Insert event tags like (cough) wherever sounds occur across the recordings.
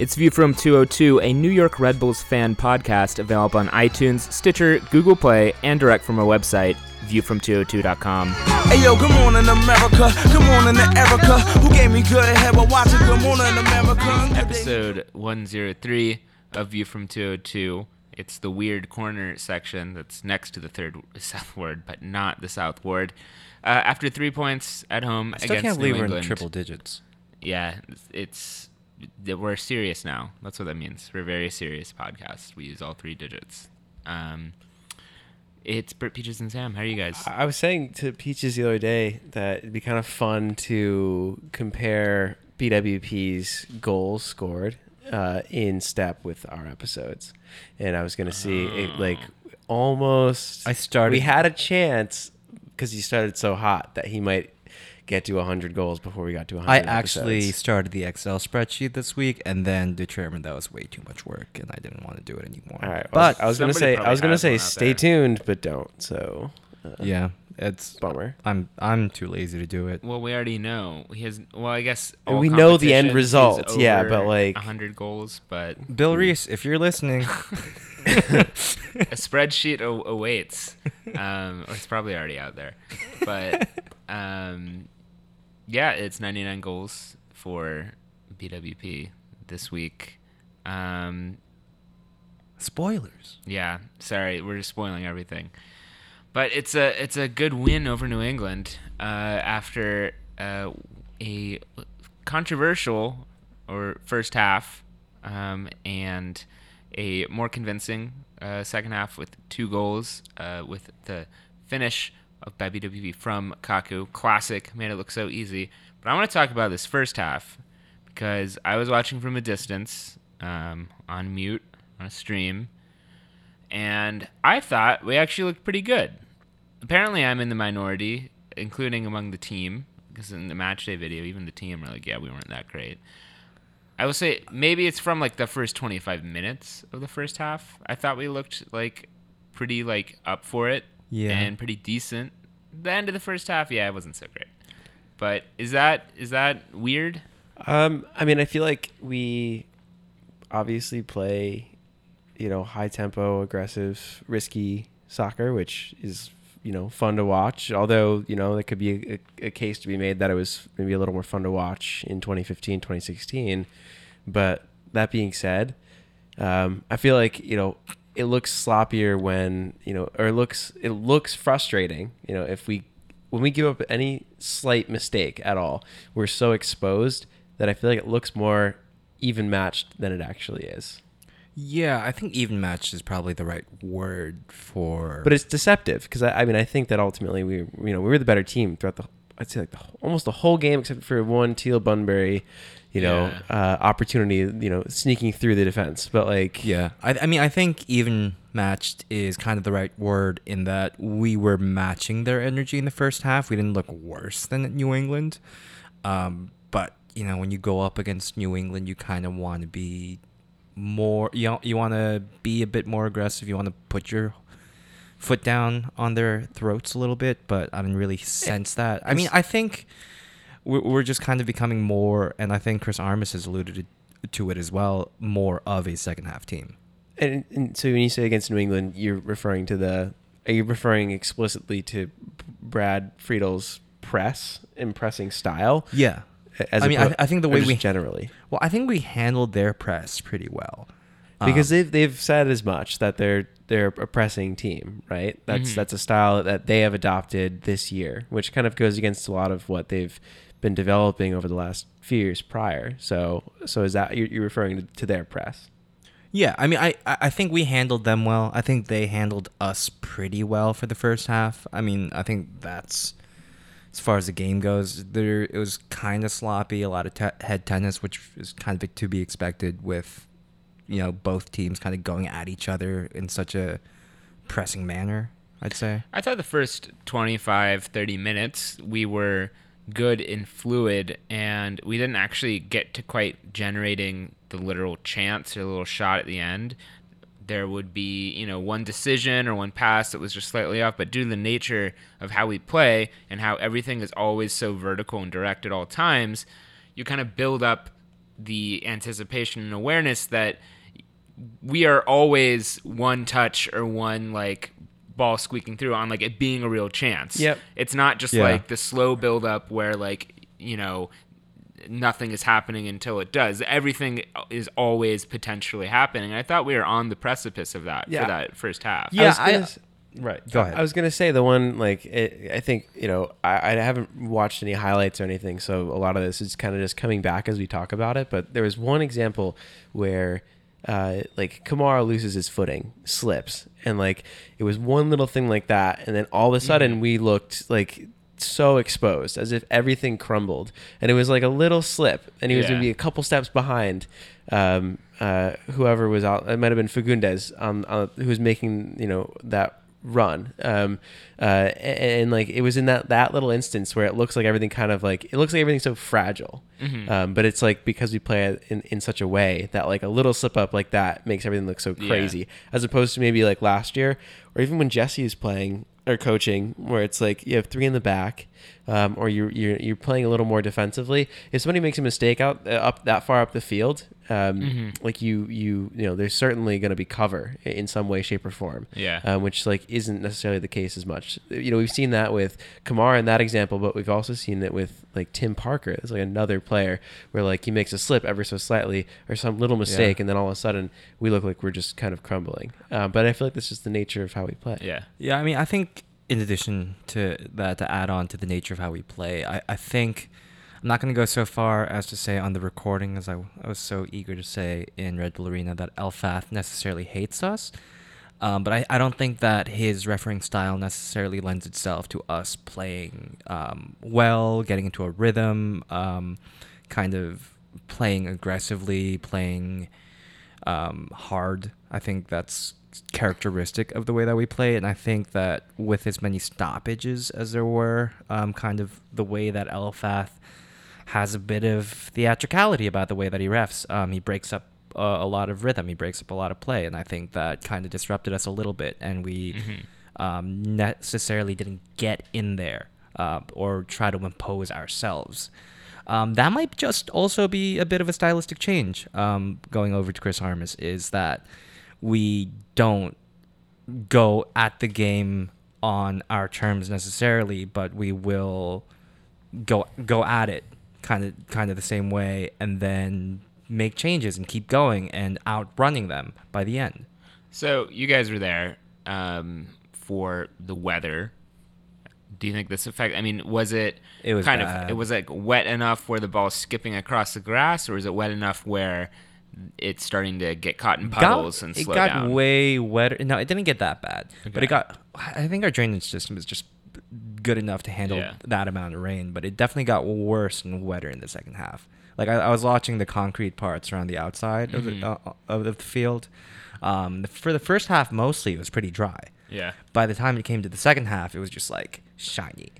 It's View from 202, a New York Red Bulls fan podcast available on iTunes, Stitcher, Google Play, and direct from our website, viewfrom202.com. Hey yo, good morning America. Good morning to Erica, who gave me good head while watching Good Morning America. Episode 103 of View from 202. It's the weird corner section that's next to the third (laughs) south ward, but not the south ward. Uh, after three points at home I still against can't believe New we're in England, triple digits. yeah, it's that we're serious now. That's what that means. We're a very serious podcast. We use all three digits. Um, it's Brit Peaches and Sam. How are you guys? I was saying to Peaches the other day that it'd be kind of fun to compare BWP's goals scored uh, in step with our episodes, and I was gonna see it, like almost. I started- We had a chance because he started so hot that he might get to 100 goals before we got to 100. I actually episodes. started the Excel spreadsheet this week and then determined that was way too much work and I didn't want to do it anymore. All right, but I was gonna say I was gonna say stay there. tuned, but don't. So uh, yeah, it's bummer. I'm I'm too lazy to do it. well, we already know he has. Well, I guess all we know the end result, yeah, but, like- hundred goals, but Bill Reese, if you're listening, (laughs) a spreadsheet awaits. (laughs) Um, or it's probably already out there, (laughs) but um, yeah, it's 99 goals for BWP this week. Um, spoilers. yeah, sorry, we're just spoiling everything. But it's a it's a good win over New England uh, after uh, a controversial or first half um, and a more convincing uh, second half with two goals uh, with the finish of BWP from Kaku. Classic, made it look so easy. But I want to talk about this first half because I was watching from a distance um, on mute on a stream and I thought we actually looked pretty good. Apparently, I'm in the minority, including among the team, because in the match day video, even the team are like, "Yeah, we weren't that great." I will say maybe it's from like the first 25 minutes of the first half. I thought we looked like pretty like up for it, Yeah. and pretty decent. The end of the first half, yeah, it wasn't so great. But is that is that weird? Um, I mean, I feel like we obviously play, you know, high tempo, aggressive, risky soccer, which is you know fun to watch. Although you know there could be a, a case to be made that it was maybe a little more fun to watch in 2015, 2016. But that being said, um, I feel like you know it looks sloppier when you know, or it looks it looks frustrating. You know, if we when we give up any slight mistake at all, we're so exposed that I feel like it looks more even matched than it actually is. Yeah, I think even matched is probably the right word for. But it's deceptive because I, I mean I think that ultimately we you know we were the better team throughout the I'd say like the, almost the whole game except for one Teal Bunbury, you know, uh, opportunity you know sneaking through the defense. But like Yeah, I, I mean, I think even matched is kind of the right word in that we were matching their energy in the first half. We didn't look worse than New England, um, but you know, when you go up against New England, you kind of want to be more. You know, you want to be a bit more aggressive. You want to put your foot down on their throats a little bit, but I didn't really sense that. I mean, I think we're, we're just kind of becoming more, and I think Chris Armas has alluded to, it as well, more of a second half team. And, and so when you say against New England, you're referring to the are you referring explicitly to Brad Friedel's press and pressing style? Yeah. As I mean, oppo- I, I think the way we generally well, I think we handled their press pretty well because Um, they've they've said as much that they're they're a pressing team, right? That's Mhm. that's a style that they have adopted this year, which kind of goes against a lot of what they've been developing over the last few years prior. So so is that you're, you're referring to, to their press? Yeah, I mean, I I I think we handled them well. I think they handled us pretty well for the first half. I mean, I think that's as far as the game goes. There, it was kind of sloppy, a lot of te- head tennis, which is kind of to be expected with, you know, both teams kind of going at each other in such a pressing manner. I'd say. I thought the first 25, 30 minutes we were good and fluid, and we didn't actually get to quite generating the literal chance or little shot at the end. There would be, you know, one decision or one pass that was just slightly off, but due to the nature of how we play and how everything is always so vertical and direct at all times, you kind of build up the anticipation and awareness that we are always one touch or one like ball squeaking through on like it being a real chance. Yep. It's not just Yeah. like the slow build up where like, you know, nothing is happening until it does. Everything is always potentially happening. I thought we were on the precipice of that Yeah. for that first half. Yeah, I was gonna I- s- right. Go ahead. I was gonna say the one like it, I think you know I, I haven't watched any highlights or anything, so a lot of this is kind of just coming back as we talk about it. But there was one example where. Uh, like Kamara loses his footing, slips, and like it was one little thing like that, and then all of a sudden we looked like so exposed, as if everything crumbled, and it was like a little slip, and he was Yeah. gonna be a couple steps behind um, uh, whoever was out. It might have been Fagundez on, on who was making you know that run. Um, uh, and, and, like it was in that that little instance where it looks like everything kind of like it looks like everything's so fragile. Um, but it's like because we play it in, in such a way that like a little slip up like that makes everything look so Yeah. crazy, as opposed to maybe like last year or even when Jesse is playing or coaching, where it's like you have three in the back, um, or you're, you're you're playing a little more defensively. If somebody makes a mistake out uh, up that far up the field, um, Mm-hmm. like you you you know, there's certainly going to be cover in some way, shape, or form. Yeah. um, which like isn't necessarily the case as much. You know, we've seen that with Kamara in that example, but we've also seen it with like Tim Parker. It's like another player where like he makes a slip ever so slightly or some little mistake, and then all of a sudden we look like we're just kind of crumbling. Um, but I feel like that's just the nature of how we play. Yeah. Yeah, I mean, I think in addition to that, to add on to the nature of how we play, I, I think I'm not going to go so far as to say on the recording, as I, was so eager to say in Red Bull Arena, that Elfath necessarily hates us. Um, but I, I don't think that his refereeing style necessarily lends itself to us playing um, well, getting into a rhythm, um, kind of playing aggressively, playing um, hard. I think that's characteristic of the way that we play, and I think that with as many stoppages as there were, um, kind of the way that Elfath has a bit of theatricality about the way that he refs. Um, he breaks up uh, a lot of rhythm. He breaks up a lot of play, and I think that kind of disrupted us a little bit, and we um, necessarily didn't get in there uh, or try to impose ourselves. Um, that might just also be a bit of a stylistic change um, going over to Chris Armas is that we don't go at the game on our terms necessarily, but we will go go at it kind of kind of the same way and then make changes and keep going and outrunning them by the end. So you guys were there um, for the weather. Do you think this affect? I mean, was it? It was kind bad. of. It was like wet enough where the ball's skipping across the grass, or is it wet enough where it's starting to get caught in puddles and slow it got down? way wetter. No, it didn't get that bad, but it got. I think our drainage system is just good enough to handle Yeah. that amount of rain, but it definitely got worse and wetter in the second half. Like I, I was watching the concrete parts around the outside of Mm-hmm. the uh, of the field. Um, the, for the first half, mostly it was pretty dry. yeah. By the time it came to the second half, it was just like shiny.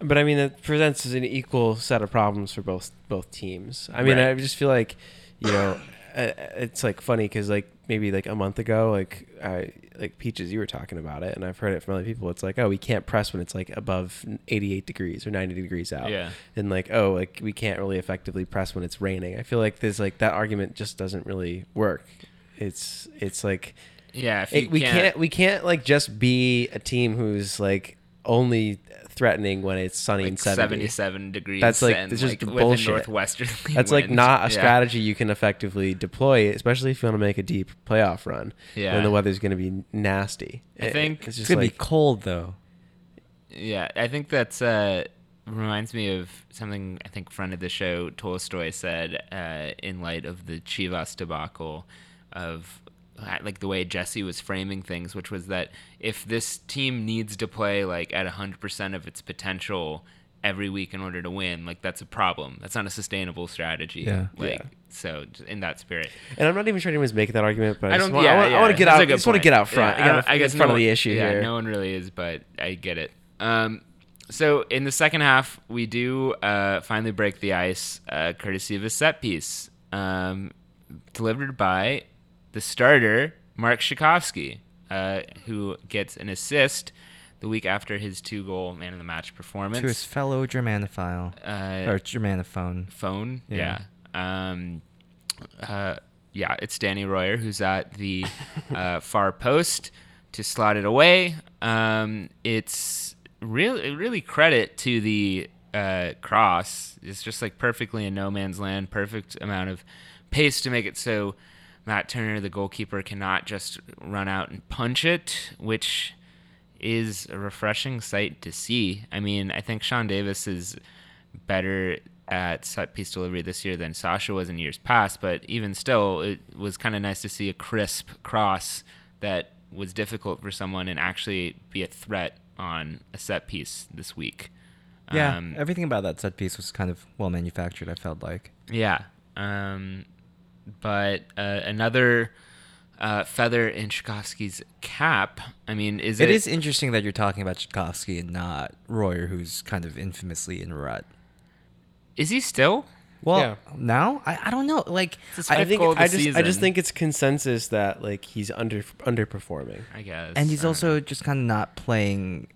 But I mean, it presents an equal set of problems for both both teams. I mean, Right. I just feel like, you know, (coughs) uh, it's like funny because like maybe like a month ago, like I like peaches, you were talking about it, and I've heard it from other people. It's like, oh, we can't press when it's like above 88 degrees or 90 degrees out. Yeah. And like, oh, like we can't really effectively press when it's raining. I feel like there's like that argument just doesn't really work. It's it's like Yeah. It, we can't, we can't like just be a team who's like only threatening when it's sunny like and 70. 77 degrees. That's, like, and, it's just like, bullshit. a northwesterly That's like wind. not a Yeah. strategy you can effectively deploy, especially if you want to make a deep playoff run. Yeah. When the weather's going to be nasty. I It- think it's It's just gonna be cold though. Yeah, I think that's uh, reminds me of something I think friend of the show Tolstoy said uh, in light of the Chivas debacle of like the way Jesse was framing things, which was that if this team needs to play like at hundred percent of its potential every week in order to win, like that's a problem. That's not a sustainable strategy. Yeah. Like Yeah. so, in that spirit. and I'm not even sure anyone's making that argument, but I, I just don't. want, yeah, I want, yeah, I want to get that's out. a I good just want to get out front. Yeah, I, I, gotta I guess in front no of the issue yeah, here. No one really is, but I get it. Um, so in the second half, we do uh, finally break the ice, uh, courtesy of a set piece um, delivered by the starter Marc Rzatkowski, uh, who gets an assist the week after his two-goal man-of-the-match performance. To his fellow Germanophile uh, or Germanophone. phone. Yeah. Yeah. Um, uh, yeah, it's Danny Royer who's at the uh, (laughs) far post to slot it away. Um, it's really really credit to the uh, cross. It's just like perfectly in no man's land, perfect amount of pace to make it so Matt Turner, the goalkeeper, cannot just run out and punch it, which is a refreshing sight to see. I mean, I think Sean Davis is better at set piece delivery this year than Sasha was in years past, but even still, it was kind of nice to see a crisp cross that was difficult for someone and actually be a threat on a set piece this week. Yeah, Um, everything about that set piece was kind of well manufactured. I felt like. Yeah. Um, but uh, another uh, feather in Tchaikovsky's cap. I mean, is it? it is interesting that you're talking about Tchaikovsky and not Royer, who's kind of infamously in rut. Is he still? Well, Yeah. now I, I don't know. Like I I think goal of the I just I just think it's consensus that like he's under underperforming. I guess. and he's I also know. just kind of not playing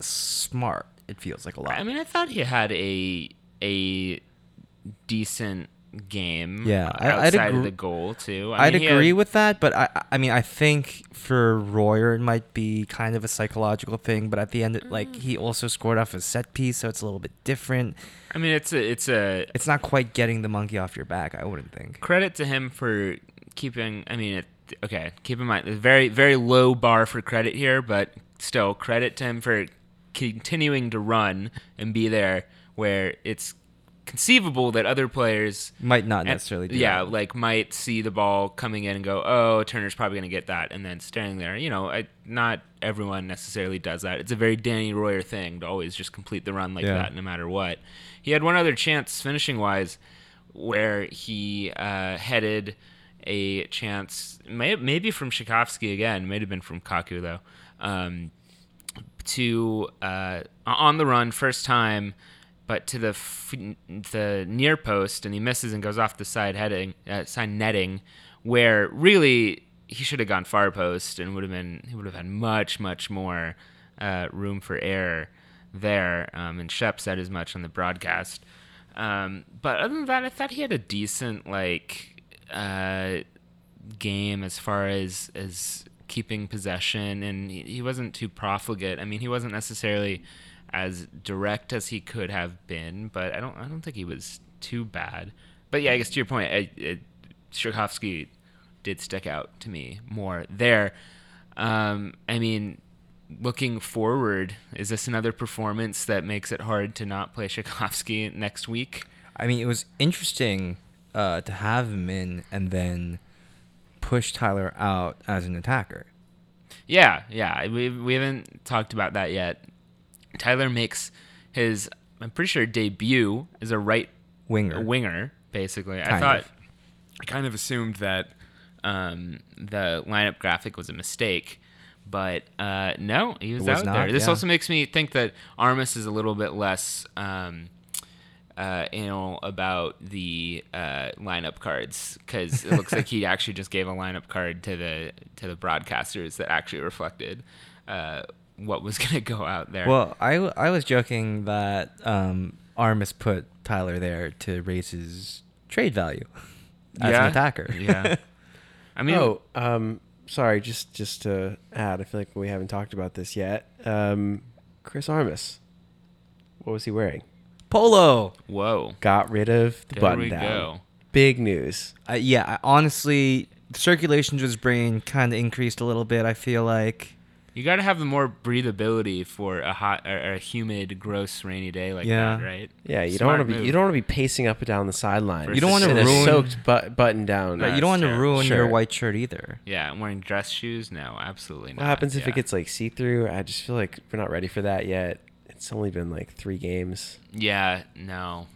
smart. It feels like a lot. I mean, I thought he had a a decent game. Yeah, I- I'd outside of agree- the goal too. I I'd mean, agree had- with that, but I I mean I think for Royer it might be kind of a psychological thing, but at the end like mm. he also scored off a set piece, so it's a little bit different. I mean, it's a it's a It's not quite getting the monkey off your back, I wouldn't think. credit to him for keeping. I mean, it, okay, keep in mind, there's very very low bar for credit here, but still credit to him for continuing to run and be there where it's conceivable that other players Might not necessarily do yeah that. like might see the ball coming in and go oh turner's probably going to get that and then standing there you know I, not everyone necessarily does that it's a very danny royer thing to always just complete the run like Yeah. that no matter what he had one other chance finishing wise where he uh, headed a chance may, maybe from Tchaikovsky again might have been from kaku though um, to uh, on the run first time, but to the f- the near post, and he misses and goes off the side heading uh, side netting, where really he should have gone far post and would have been he would have had much much more uh, room for error there. Um, and Shep said as much on the broadcast. Um, but other than that, I thought he had a decent like uh, game as far as as keeping possession, and he, he wasn't too profligate. I mean, he wasn't necessarily as direct as he could have been, but I don't I don't think he was too bad. But yeah, I guess to your point, I, did stick out to me more there. Um, I mean, looking forward, is this another performance that makes it hard to not play Tchaikovsky (laughs) next week? I mean, it was interesting uh, to have him in and then push Tyler out as an attacker. Yeah, yeah. We we haven't talked about that yet. Tyler makes his I'm pretty sure debut as a right Winger. winger basically. I thought of. I kind of assumed that um, the lineup graphic was a mistake. But uh, no, he was, was out not, there. This yeah. also makes me think that Armas is a little bit less um, uh, anal about the uh, lineup cards because it looks like he (laughs) actually just gave a lineup card to the to the broadcasters that actually reflected uh, what was (laughs) going to go out there. Well, I, I was joking that um, Armas put Tyler there to raise his trade value as Yeah? an attacker. yeah. (laughs) I mean, oh, um, sorry. Just just to add, I feel like we haven't talked about this yet. Um, Chris Armas, what was he wearing? Polo. whoa. Got rid of the There button we down. go. Big news. Uh, yeah, I- honestly, the circulation to his brain kind of increased a little bit. I feel like. You got to have the more breathability for a hot or a humid, gross, rainy day like Yeah. that, right? Yeah, you Smart don't want to be move. you don't want to be pacing up and down the sideline. You don't wanna in ruin- soaked but, button down. Right, you don't want to terrible. ruin your white shirt either. Yeah, and wearing dress shoes? No, absolutely not. What happens if Yeah. it gets like see through? I just feel like we're not ready for that yet. It's only been like three games. Yeah, no.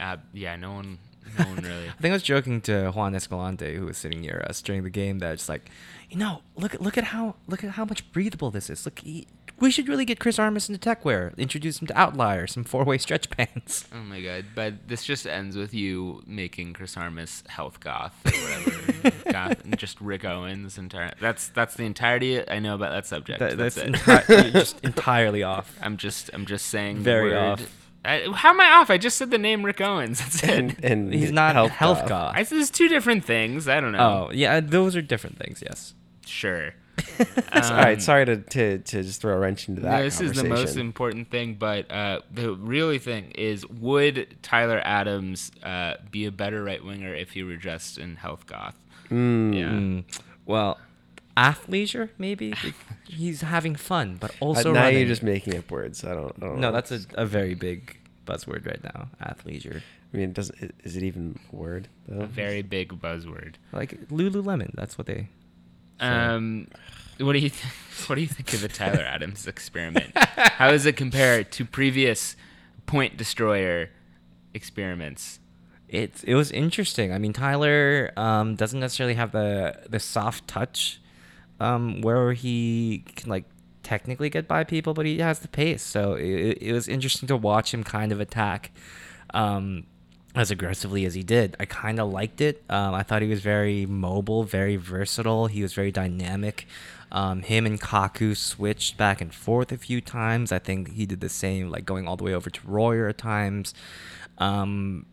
Uh, yeah, no one, no one (laughs) really. I think I was joking to Juan Escalante, who was sitting near us during the game, that it's like, you know, look at look at how look at how much breathable this is. Look, he, we should really get Chris Armas into techwear. Introduce him to Outlier, some four way stretch pants. (laughs) Oh my god! But this just ends with you making Chris Armas health goth or whatever. (laughs) goth, and just Rick Owens entire. That's that's the entirety I know about that subject. That, that's that's it. enti- (laughs) just entirely off. I'm just I'm just saying. the Very word off. I, how am I off? I just said the name Rick Owens. That's it. and, and He's not health health, goth. goth. I said there's two different things. I don't know. Oh yeah, those are different things. Yes. Sure. (laughs) All right, Um, sorry to, to, to just throw a wrench into that. No, this is the most important thing, but uh, the really thing is, would Tyler Adams uh, be a better right winger if he were dressed in health goth? Mm. Yeah. Mm, well, athleisure maybe. (laughs) He's having fun, but Uh, also now running. you're just making up words. I don't. I don't no, know. that's a, a very big buzzword right now. Athleisure, I mean, does it, is it even a word? Though? A very big buzzword. like Lululemon. That's what they. Um, what do you th- (laughs) what do you think of the Tyler (laughs) Adams experiment? How does it compare to previous point destroyer experiments? It's it was interesting. I mean, Tyler um, doesn't necessarily have the the soft touch, um, where he can like technically get by people, but he has the pace. So it, it was interesting to watch him kind of attack, um, as aggressively as he did. I kind of liked it. Um, I thought he was very mobile, very versatile. He was very dynamic. Um, him and Kaku switched back and forth a few times. I think he did the same, like going all the way over to Royer at times. Um,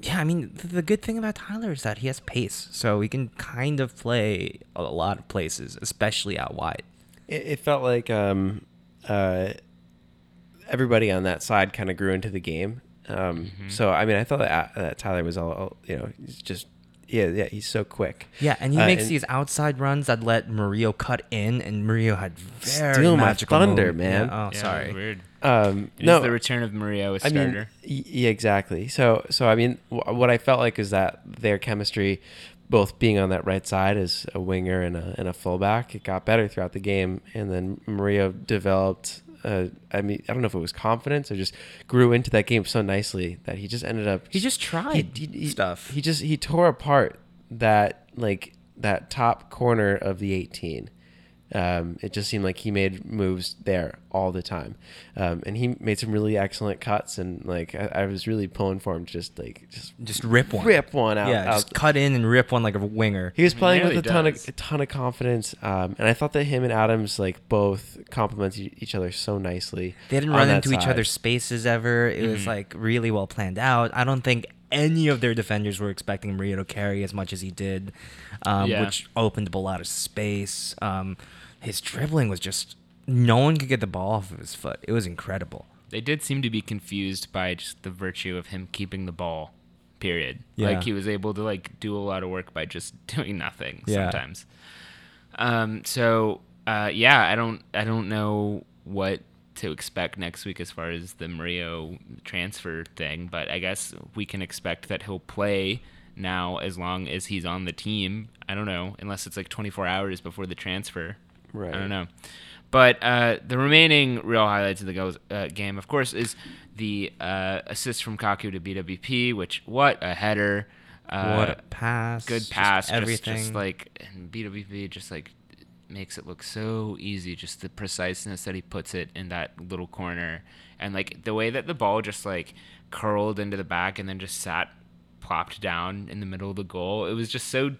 yeah, I mean, th- the good thing about Tyler is that he has pace, so he can kind of play a lot of places, especially out wide. It, it felt like um, uh, everybody on that side kind of grew into the game. Um, Mm-hmm. So I mean, I thought that, that Tyler was all, all you know, he's just yeah, yeah, he's so quick. Yeah, and he Uh, makes and- these outside runs that let Murillo cut in, and Murillo had very Steal my magical thunder, move. man. Yeah, oh, Yeah, sorry. weird. Um, It is no, the return of Murillo, a I mean, starter. y- yeah, exactly. So, so I mean, wh- what I felt like is that their chemistry, both being on that right side as a winger and a and a fullback, it got better throughout the game, and then Maria developed. Uh, I mean, I don't know if it was confidence or just grew into that game so nicely that he just ended up. He just tried stuff. He just he tore apart that like that top corner of the 18. Um, it just seemed like he made moves there all the time, um, and he made some really excellent cuts. And like I, I was really pulling for him to just like just Just rip one. rip one out. Yeah, out. just cut in and rip one like a winger. He was I mean, playing really with a ton of a ton of confidence, um, and I thought that him and Adams like both complemented each other so nicely. They didn't run that into each other's spaces ever. It was Mhm. like really well planned out. I don't think any of their defenders were expecting Maria to carry as much as he did, um, Yeah. which opened up a lot of space. His dribbling was just no one could get the ball off of his foot. It was incredible. They did seem to be confused by just the virtue of him keeping the ball. Period. Yeah. Like he was able to like do a lot of work by just (laughs) doing nothing Yeah. sometimes. Um. So, uh, yeah, I don't, I don't know what to expect next week as far as the Mario transfer thing, but I guess we can expect that he'll play now as long as he's on the team. I don't know, unless it's like 24 hours before the transfer. Right. I don't know. But uh, the remaining real highlights of the goes, uh, game, of course, is the uh, assist from Kaku to BWP, which what a header! Uh, what a pass! good pass, just- everything. Just, like and BWP just like makes it look so easy. Just the preciseness that he puts it in that little corner, and like the way that the ball just like curled into the back and then just sat plopped down in the middle of the goal. It was just so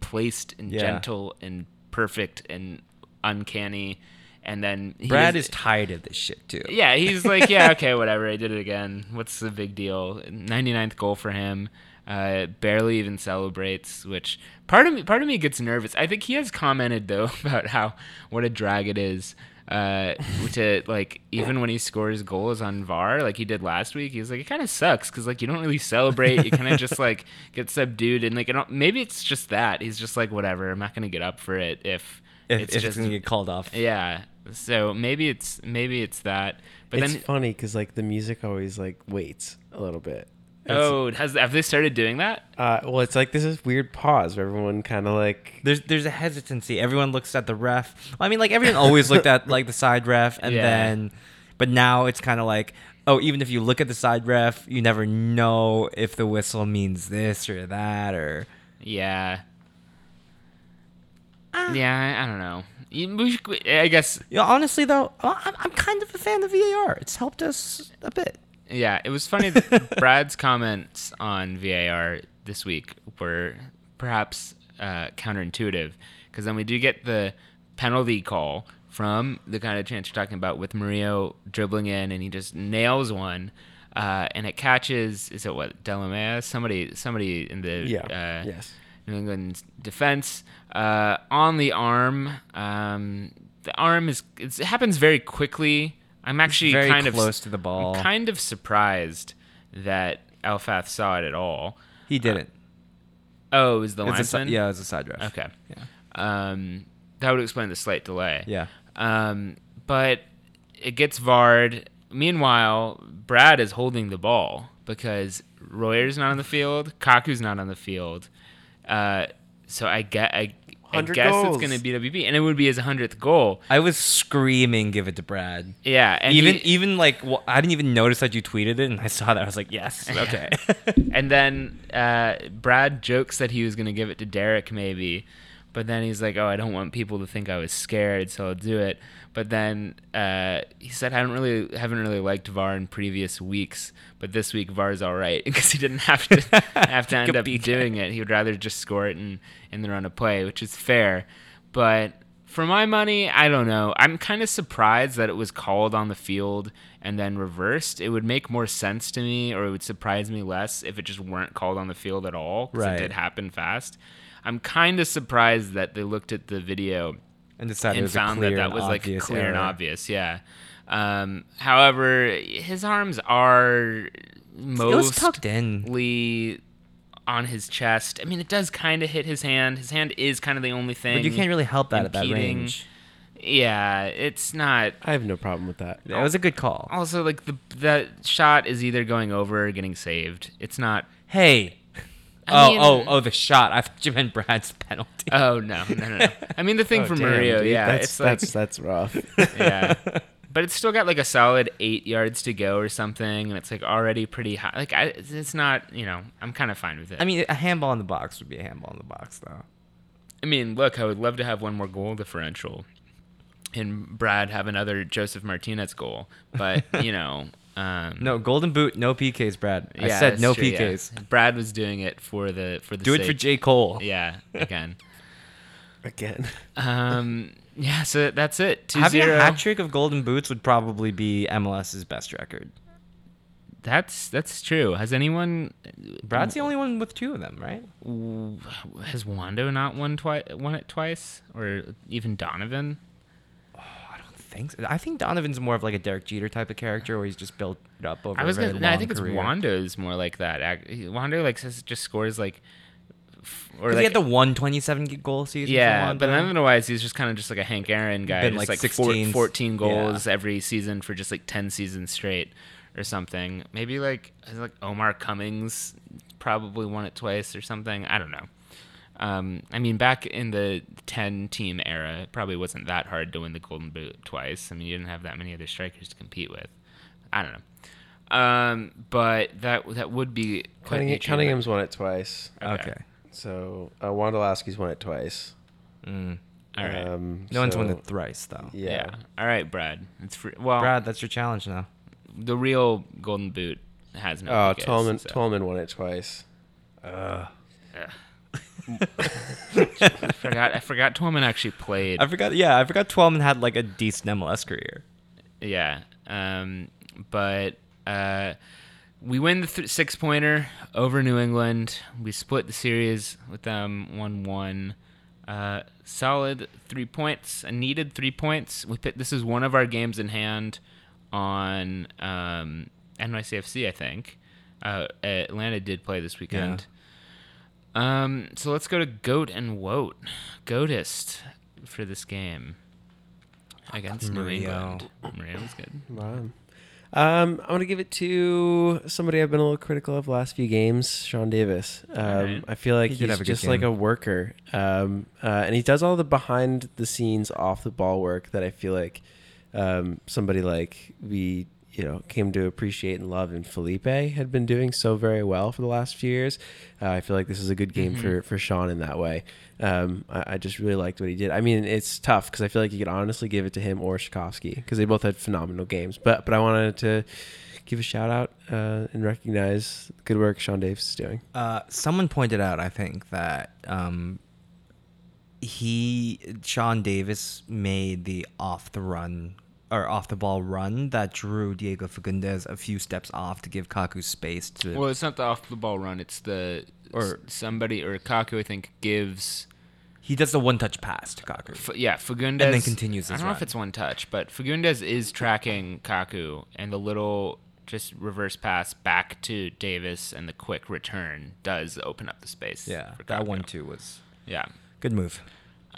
placed and Yeah. gentle and perfect and uncanny. And then he Brad was- is tired of this shit too. yeah, he's like, (laughs) yeah, okay, whatever. I did it again. What's the big deal? 99th goal for him. Uh, barely even celebrates, which part of me, part of me gets nervous. I think he has commented though (laughs) about how what a drag it is uh, to like even when he scores goals on VAR, like he did last week. He's like, it kind of sucks because like you don't really celebrate. You kind of just like (laughs) get subdued and like it don't, maybe it's just that he's just like whatever. I'm not gonna get up for it if if it's if just it's gonna get called off. yeah. So maybe it's maybe it's that. But it's then funny because like the music always like waits a little bit. It's- oh, has have they started doing that? Uh, well, it's like this is weird pause where everyone kind of like There's there's a hesitancy. Everyone looks at the ref. I mean, like everyone always looked at like the side ref, and Yeah. then, but now it's kind of like, oh, even if you look at the side ref, you never know if the whistle means this or that or. Yeah. Yeah, I, I don't know. Should- I guess You know, honestly though, I'm, I'm kind of a fan of VAR. It's helped us a bit. Yeah, it was funny that (laughs) Brad's comments on VAR this week were perhaps uh, counterintuitive because then we do get the penalty call from the kind of chance you're talking about with Mario dribbling in and he just nails one. uh, and it catches. Is it what Delamea? Somebody, somebody in the Yeah. uh, yes. New England defense uh, on the arm. Um, the arm is it's, it happens very quickly. I'm actually very kind close of to the ball. I'm kind of surprised that Elfath saw it at all. He didn't. Oh, it was the It's a linesman. yeah, it was a side rush. Okay. Yeah. Um, that would explain the slight delay. Yeah. Um, but it gets VAR'd. Meanwhile, Brad is holding the ball because Royer's not on the field, Kaku's not on the field. Uh, so I get I, I guess goals. it's going to be WB, and it would be his hundredth goal. I was screaming, "Give it to Brad!" Yeah, and even he- even like wh- I didn't even notice that you tweeted it, and I saw that I was like, "Yes, (laughs) okay." (laughs) and then uh, Brad jokes that he was going to give it to Derek maybe, but then he's like, "Oh, I don't want people to think I was scared, so I'll do it." But then uh, he said, "I don't really haven't really liked VAR in previous weeks, but this week VAR's all right (laughs) because he didn't have to (laughs) have to end up doing it. He would rather just score it and and then run a play, which is fair, but." For my money, I don't know. I'm kind of surprised that it was called on the field and then reversed. It would make more sense to me, or it would surprise me less if it just weren't called on the field at all, because Right. it did happen fast. I'm kind of surprised that they looked at the video and decided and found that that was like obvious clear and obvious. Yeah. Um, however, his arms are It was most tucked in. Lee on his chest. I mean, it does kind of hit his hand. His hand is kind of the only thing. But you can't really help that at that range. Yeah, it's not. I have no problem with that. It was a good call. Also, like the that shot is either going over or getting saved. It's not. Hey. I oh, mean- oh, oh! The shot. I thought you meant Brad's penalty. Oh no, no, no! no. I mean, the thing (laughs) Oh, for damn, Murillo, dude. yeah, that's it's like that's that's rough. (laughs) yeah. (laughs) But it's still got like a solid eight yards to go or something, and it's like already pretty high. Like I, it's not, you know, I'm kind of fine with it. I mean, a handball in the box would be a handball in the box, though. I mean, look, I would love to have one more goal differential, and Brad have another Josef Martinez goal, but you know, um, No, golden boot, no PKs, Brad. I yeah, said no true, yeah. PKs. Brad was doing it for the for the Do it for J. Cole. Yeah, again. Again. um, yeah, so that's it. Two Having zero. a hat trick of golden boots would probably be MLS's best record. That's that's true. Has anyone? Brad's the only one with two of them, right? Has Wando not won twice? Won it twice, or even Donovan? I think so. I think Donovan's more of like a Derek Jeter type of character, where he's just built up over I was gonna. No, I think career. it's Wando's more like that. Wando like says just scores like, or like he had the 127 goal season. yeah, but otherwise he's just kind of just like a Hank Aaron guy, Been, like, like, four- 14 goals Yeah. every season for just like ten seasons straight or something. Maybe like like Omar Cummings probably won it twice or something. I don't know. Um, I mean, back in the 10 team era, it probably wasn't that hard to win the Golden Boot twice. I mean, you didn't have that many other strikers to compete with. I don't know. Um, but that that would be quite Cunningham. Cunningham's won it twice. okay. So uh, Wondolowski's won it twice. Mm. All right. Um, No one's won it thrice though. Yeah. yeah. All right, Brad. It's free. Well, Brad, that's your challenge now. the real Golden Boot has no. Oh, PKs, Twellman so- Twellman won it twice. I forgot. I forgot Twellman actually played. I forgot. Yeah, I forgot. Twellman had like a decent MLS career. Yeah. Um, but uh, we win the th- six pointer over New England. We split the series with them 1 1. Uh, solid three points, a needed three points. We put, this is one of our games in hand on um, NYCFC, I think. Uh, Atlanta did play this weekend. Um, so let's go to Goat and Woat. Goatist for this game against New Murillo. England. Murillo was good. Wow. Um, I'm gonna give it to somebody I've been a little critical of the last few games, Sean Davis. Um, Alright. I feel like He he's have a good just like a worker, um, uh, and he does all the behind the scenes, off the ball work that I feel like um, somebody like we you know came to appreciate and love. And Felipe had been doing so very well for the last few years. Uh, I feel like this is a good game Mhm. for for Sean in that way. Um, I, I just really liked what he did. I mean, it's tough because I feel like you could honestly give it to him or Rzatkowski because they both had phenomenal games. But but I wanted to give a shout out uh, and recognize the good work Sean Davis is doing. Uh, someone pointed out, I think, that um, he Sean Davis made the off the run or off the ball run that drew Diego Fagundez a few steps off to give Kaku space to. Well, it's not the off the ball run. It's the Or- somebody or Kaku. I think gives. he does the one touch pass to Kaku. F- yeah, Fagundez And then continues I don't know if it's one touch, but Fagundez is tracking Kaku, and the little just reverse pass back to Davis and the quick return does open up the space. yeah, for that one too was Yeah. good move.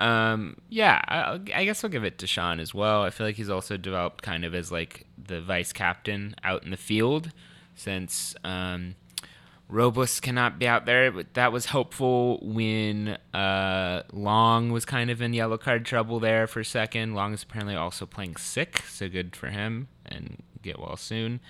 Um, yeah, I, I'll- guess I'll give it to Sean as well. I feel like he's also developed kind of as like the vice captain out in the field since um, Robles cannot be out there. But that was hopeful when uh, Long was kind of in yellow card trouble there for a second. Long is apparently also playing sick, so good for him and get well soon.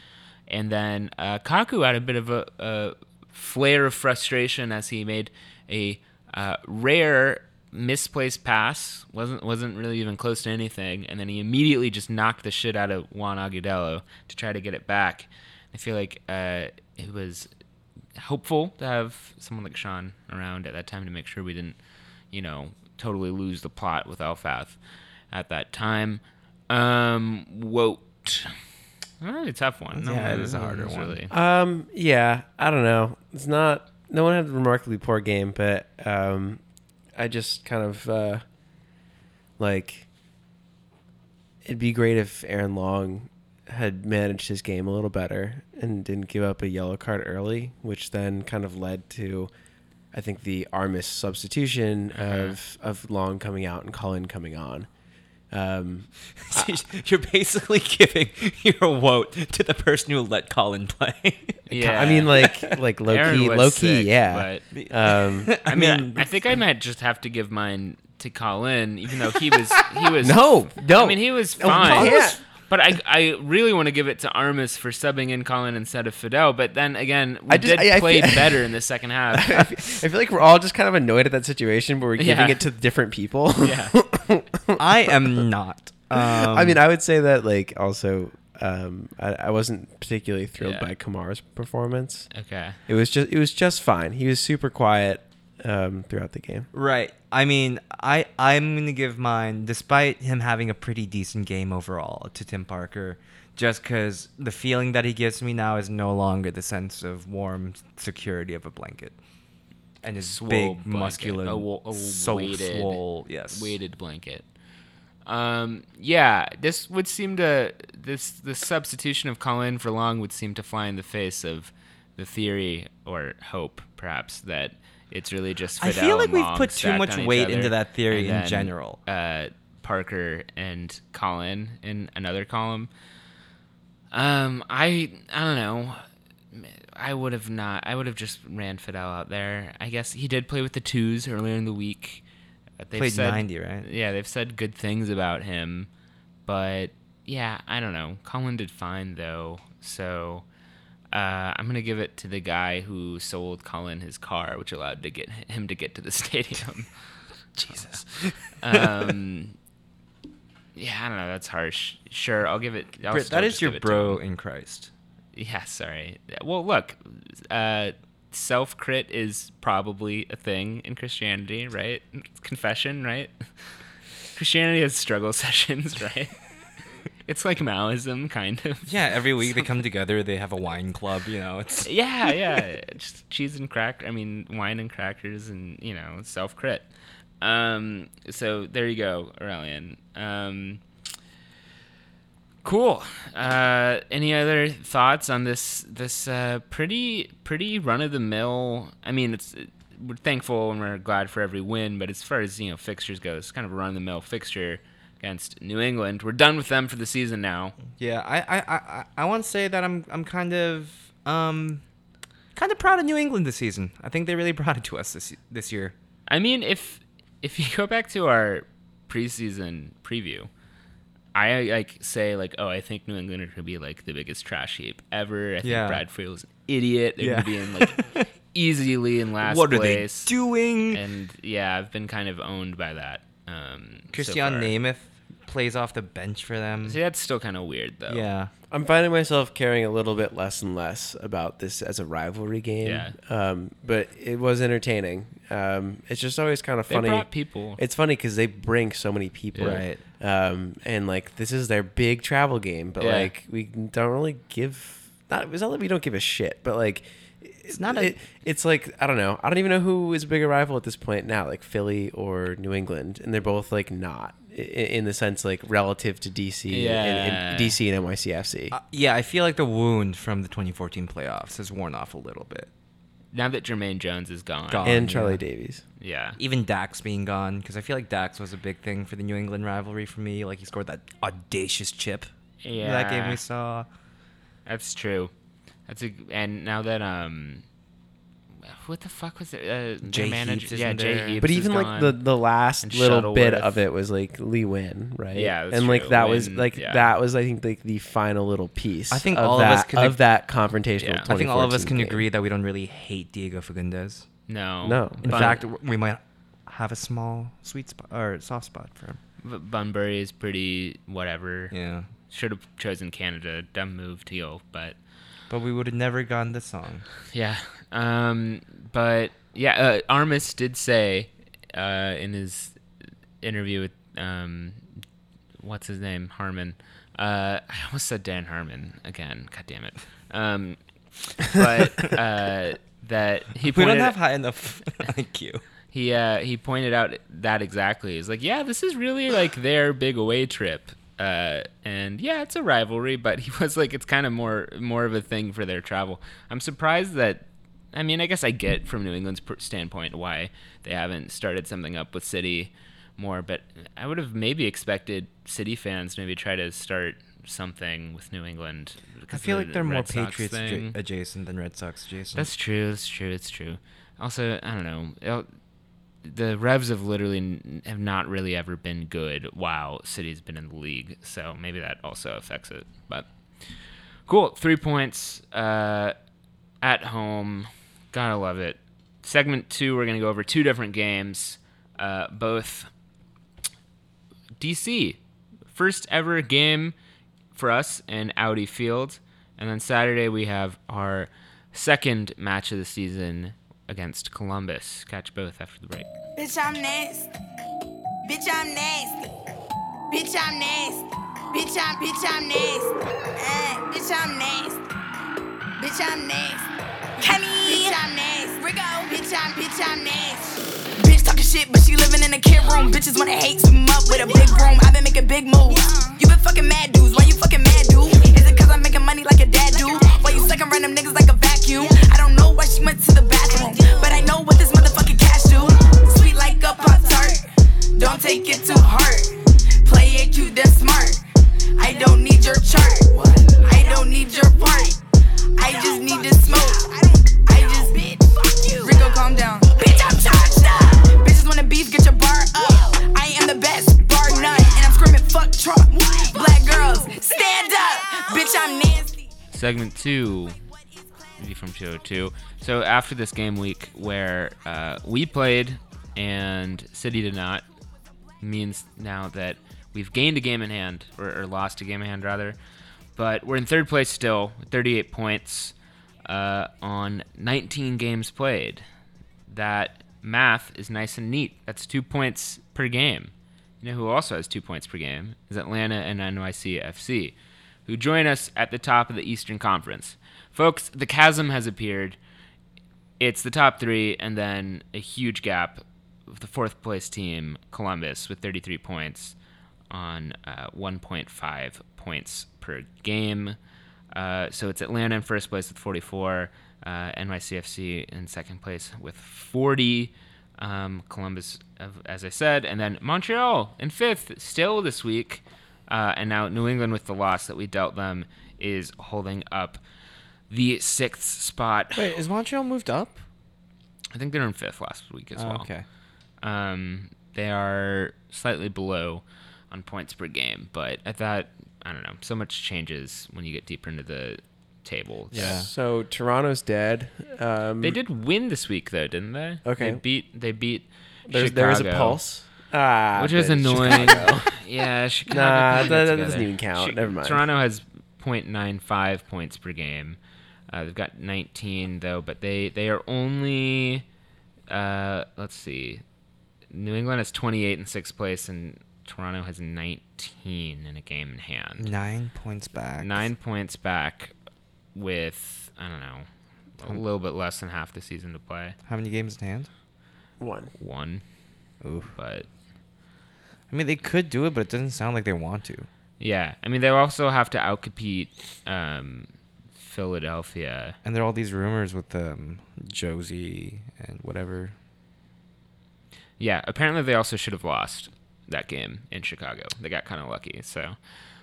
And then uh, Kaku had a bit of a, a flare of frustration as he made a uh, rare misplaced pass. wasn't wasn't really even close to anything, and then he immediately just knocked the shit out of Juan Agudelo to try to get it back. I feel like uh, it was hopeful to have someone like Sean around at that time to make sure we didn't, you know, totally lose the plot with Elfath at that time. Um, Wote. Really tough one. No Yeah, it one- is a harder one. Really. Um, yeah, I don't know. It's not. No one had a remarkably poor game, but um, I just kind of uh, like. It'd be great if Aaron Long had managed his game a little better and didn't give up a yellow card early, which then kind of led to, I think, the Armas substitution Uh-huh. of of Long coming out and Cullen coming on. Um, (laughs) You're basically giving your vote to the person who let Colin play. Yeah. I mean, like (laughs) like low Aaron key, was low key, yeah. but- Um, (laughs) I mean, I, think I might just have to give mine to Colin, even though he was he was No, no. I mean, he was fine. you can't. But I, I really want to give it to Armas for subbing in Colin instead of Fidel. But then again, we I just- did I- I play feel- (laughs) better in the second I half. feel I feel like we're all just kind of annoyed at that situation, but we're giving Yeah. it to different people. (laughs) yeah, (laughs) I am not. Um, I mean, I would say that like also, um, I, I wasn't particularly thrilled Yeah. by Kemar's performance. okay. It was just it was just fine. He was super quiet um, throughout the game. Right. I mean, I I'm gonna give mine, despite him having a pretty decent game overall, to Tim Parker, just because the feeling that he gives me now is no longer the sense of warm security of a blanket, and his Swole big, blanket. muscular, A wo- a so weighted- swole, yes, weighted blanket. Um, yeah, this would seem to this the substitution of Colin for Long would seem to fly in the face of the theory or hope, perhaps that it's really just. I feel like we've put too much weight other, into that theory in then, general. Uh, Parker and Colin in another column. Um, I I don't know. I would have not. I would have just ran Fidel out there. I guess he did play with the twos earlier in the week. They've Played said- 90, right? Yeah, they've said good things about him, but yeah, I don't know. Colin did fine though, so uh, I'm gonna give it to the guy who sold Colin his car, which allowed to get him to get to the (laughs) stadium. Jesus. (laughs) um, yeah, I don't know. That's harsh. Sure, I'll give it. I'll Brit, that is your give it to bro in Christ. Yeah, sorry. Well, look, uh, self crit is probably a thing in Christianity, right? Confession, right? (laughs) Christianity has struggle sessions, right? It's like Maoism, kind of. Yeah, every week they (laughs) come together. They have a wine club. You know, it's Yeah, yeah. Just cheese and crack. I mean, wine and crackers, and you know, self crit. Um, so there you go, Aurelian. Um, cool. Uh, any other thoughts on this? This uh, pretty pretty run of the mill. I mean, it's we're thankful and we're glad for every win, but as far as you know, fixtures go, it's kind of a run of the mill fixture against New England. We're done with them for the season now. Yeah, I I, I, I want to say that I'm I'm kind of um kind of proud of New England this season. I think they really (laughs) brought it to us this this year. I mean, if if you go back to our preseason preview, I like say like, oh, I think New England are gonna be like the biggest trash heap ever. I think Yeah. Brad Friedel's an idiot. They're Yeah. gonna be in like easily in (laughs) last place. what are they doing? And yeah, I've been kind of owned by that. Um, Christian far. Namath plays off the bench for them. See, that's still kind of weird though. Yeah. I'm finding myself caring a little bit less and less about this as a rivalry game. Yeah. Um, but it was entertaining. Um, it's just always kind of They funny. brought people. It's funny because they bring so many people. Right. um, and like this is their big travel game. But Yeah. like we don't really give. Not it's not that we don't give a shit, but like it's not a- It, it's like I don't know. I don't even know who is a bigger rival at this point now, like Philly or New England, and they're both like not i- in the sense like relative to DC Yeah. and DC and NYCFC. Uh, yeah, I feel like the wound from the 2014 playoffs has worn off a little bit. Now that Jermaine Jones is gone. Gone. and Charlie yeah. Davies. Yeah. Even Dax being gone, because I feel like Dax was a big thing for the New England rivalry for me. Like he scored that audacious chip. in That game we saw. That's true. That's a and now that um, what the fuck was it? Uh, their Jay manager, Heaps yeah, isn't Jay. Heaps But even like the the last And little bit of it was like Lee Nguyen, right? Yeah, that's and like true. that was like yeah. that was I think like the final little piece. I think of all of that, us can of ag- that confrontational. Yeah. I think all of us can game. agree that we don't really hate Diego Fagundez. no, No. In Bun- fact, we might have a small sweet spot or soft spot for him. B- Bunbury is pretty whatever. Yeah. Should have chosen Canada. Dumb move to go, but But we would have never gotten the song. yeah. Um, but yeah, uh, Armas did say uh, in his interview with um, what's his name, Harmon. Uh, I almost said Dan Harmon again. God damn it. Um, but uh, that he we don't have high enough (laughs) IQ. he uh, he pointed out that exactly. He's like, yeah, this is really like their big away trip. Uh, and yeah, it's a rivalry, but he (laughs) was like, it's kind of more more of a thing for their travel. I'm surprised that. I mean, I guess I get from New England's standpoint why they haven't started something up with City more, but I would have maybe expected City fans maybe try to start something with New England. I feel of like they're more Sox Patriots thing. adjacent than Red Sox adjacent. That's true. That's true. It's true. Also, I don't know. The Revs have literally have not really ever been good while City's been in the league, so maybe that also affects it. But cool, three points uh, at home. Gotta love it. Segment two, we're gonna go over two different games, uh, both DC. First ever game for us in Audi Field. And then Saturday we have our second match of the season against Columbus. Catch both after the break. Bitch, I'm nasty. Bitch, I'm nasty. Bitch, I'm nasty. Bitch, I'm bitch, I'm nasty. Eh, bitch, I'm nasty. Bitch, I'm nasty. Kenny. Bitch, I'm nasty. Rigo. Bitch, I'm bitch, I'm nasty. Bitch talking shit, but she living in a kid room. Bitches wanna hate, sweep 'em up with a big broom. i been making big moves. You been fucking mad dudes. Don't take it to heart. Play it cute, then smart. I don't need your chart. I don't need your part. I just need to smoke. I just bitch. Fuck you. Rico, calm down. Bitch, I'm charged up. Bitches wanna beef, get your bar up. I am the best, bar none. And I'm screaming, fuck Trump. Black girls, stand up. Bitch, I'm nasty. Segment two, from show two. So after this game week where uh, we played and City did not, means now that we've gained a game in hand, or, or lost a game in hand rather. But we're in third place still, 38 points uh, on 19 games played. That math is nice and neat. That's two points per game. You know who also has two points per game is Atlanta and NYCFC, who join us at the top of the Eastern Conference. Folks, the chasm has appeared. It's the top three, and then a huge gap the fourth place team, Columbus, with 33 points on uh, 1.5 points per game. Uh, so it's Atlanta in first place with 44, uh, NYCFC in second place with 40, um, Columbus, as I said, and then Montreal in fifth still this week. Uh, and now New England with the loss that we dealt them is holding up the sixth spot. Wait, is Montreal moved up? I think they're in fifth last week as Oh, well. okay. Um, they are slightly below on points per game, but I thought I don't know. So much changes when you get deeper into the table. Yeah. So Toronto's dead. Um, They did win this week though, didn't they? Okay. They beat. They beat. There's, there is a pulse. Ah, which is annoying. Chicago. (laughs) yeah, (laughs) Chicago. Nah, that- that together. doesn't even count. Never mind. Toronto has 0.95 points per game. Uh, they've got 19 though, but they they are only. Uh, let's see. New England has 28 in sixth place, and Toronto has 19 in a game in hand. Nine points back. Nine points back with, I don't know, a little bit less than half the season to play. How many games in hand? One. One, Oof. but I mean, they could do it, but it doesn't sound like they want to. yeah. I mean, they also have to outcompete um, Philadelphia. And there are all these rumors with um, Josie and whatever. Yeah, apparently they also should have lost that game in Chicago. They got kind of lucky. So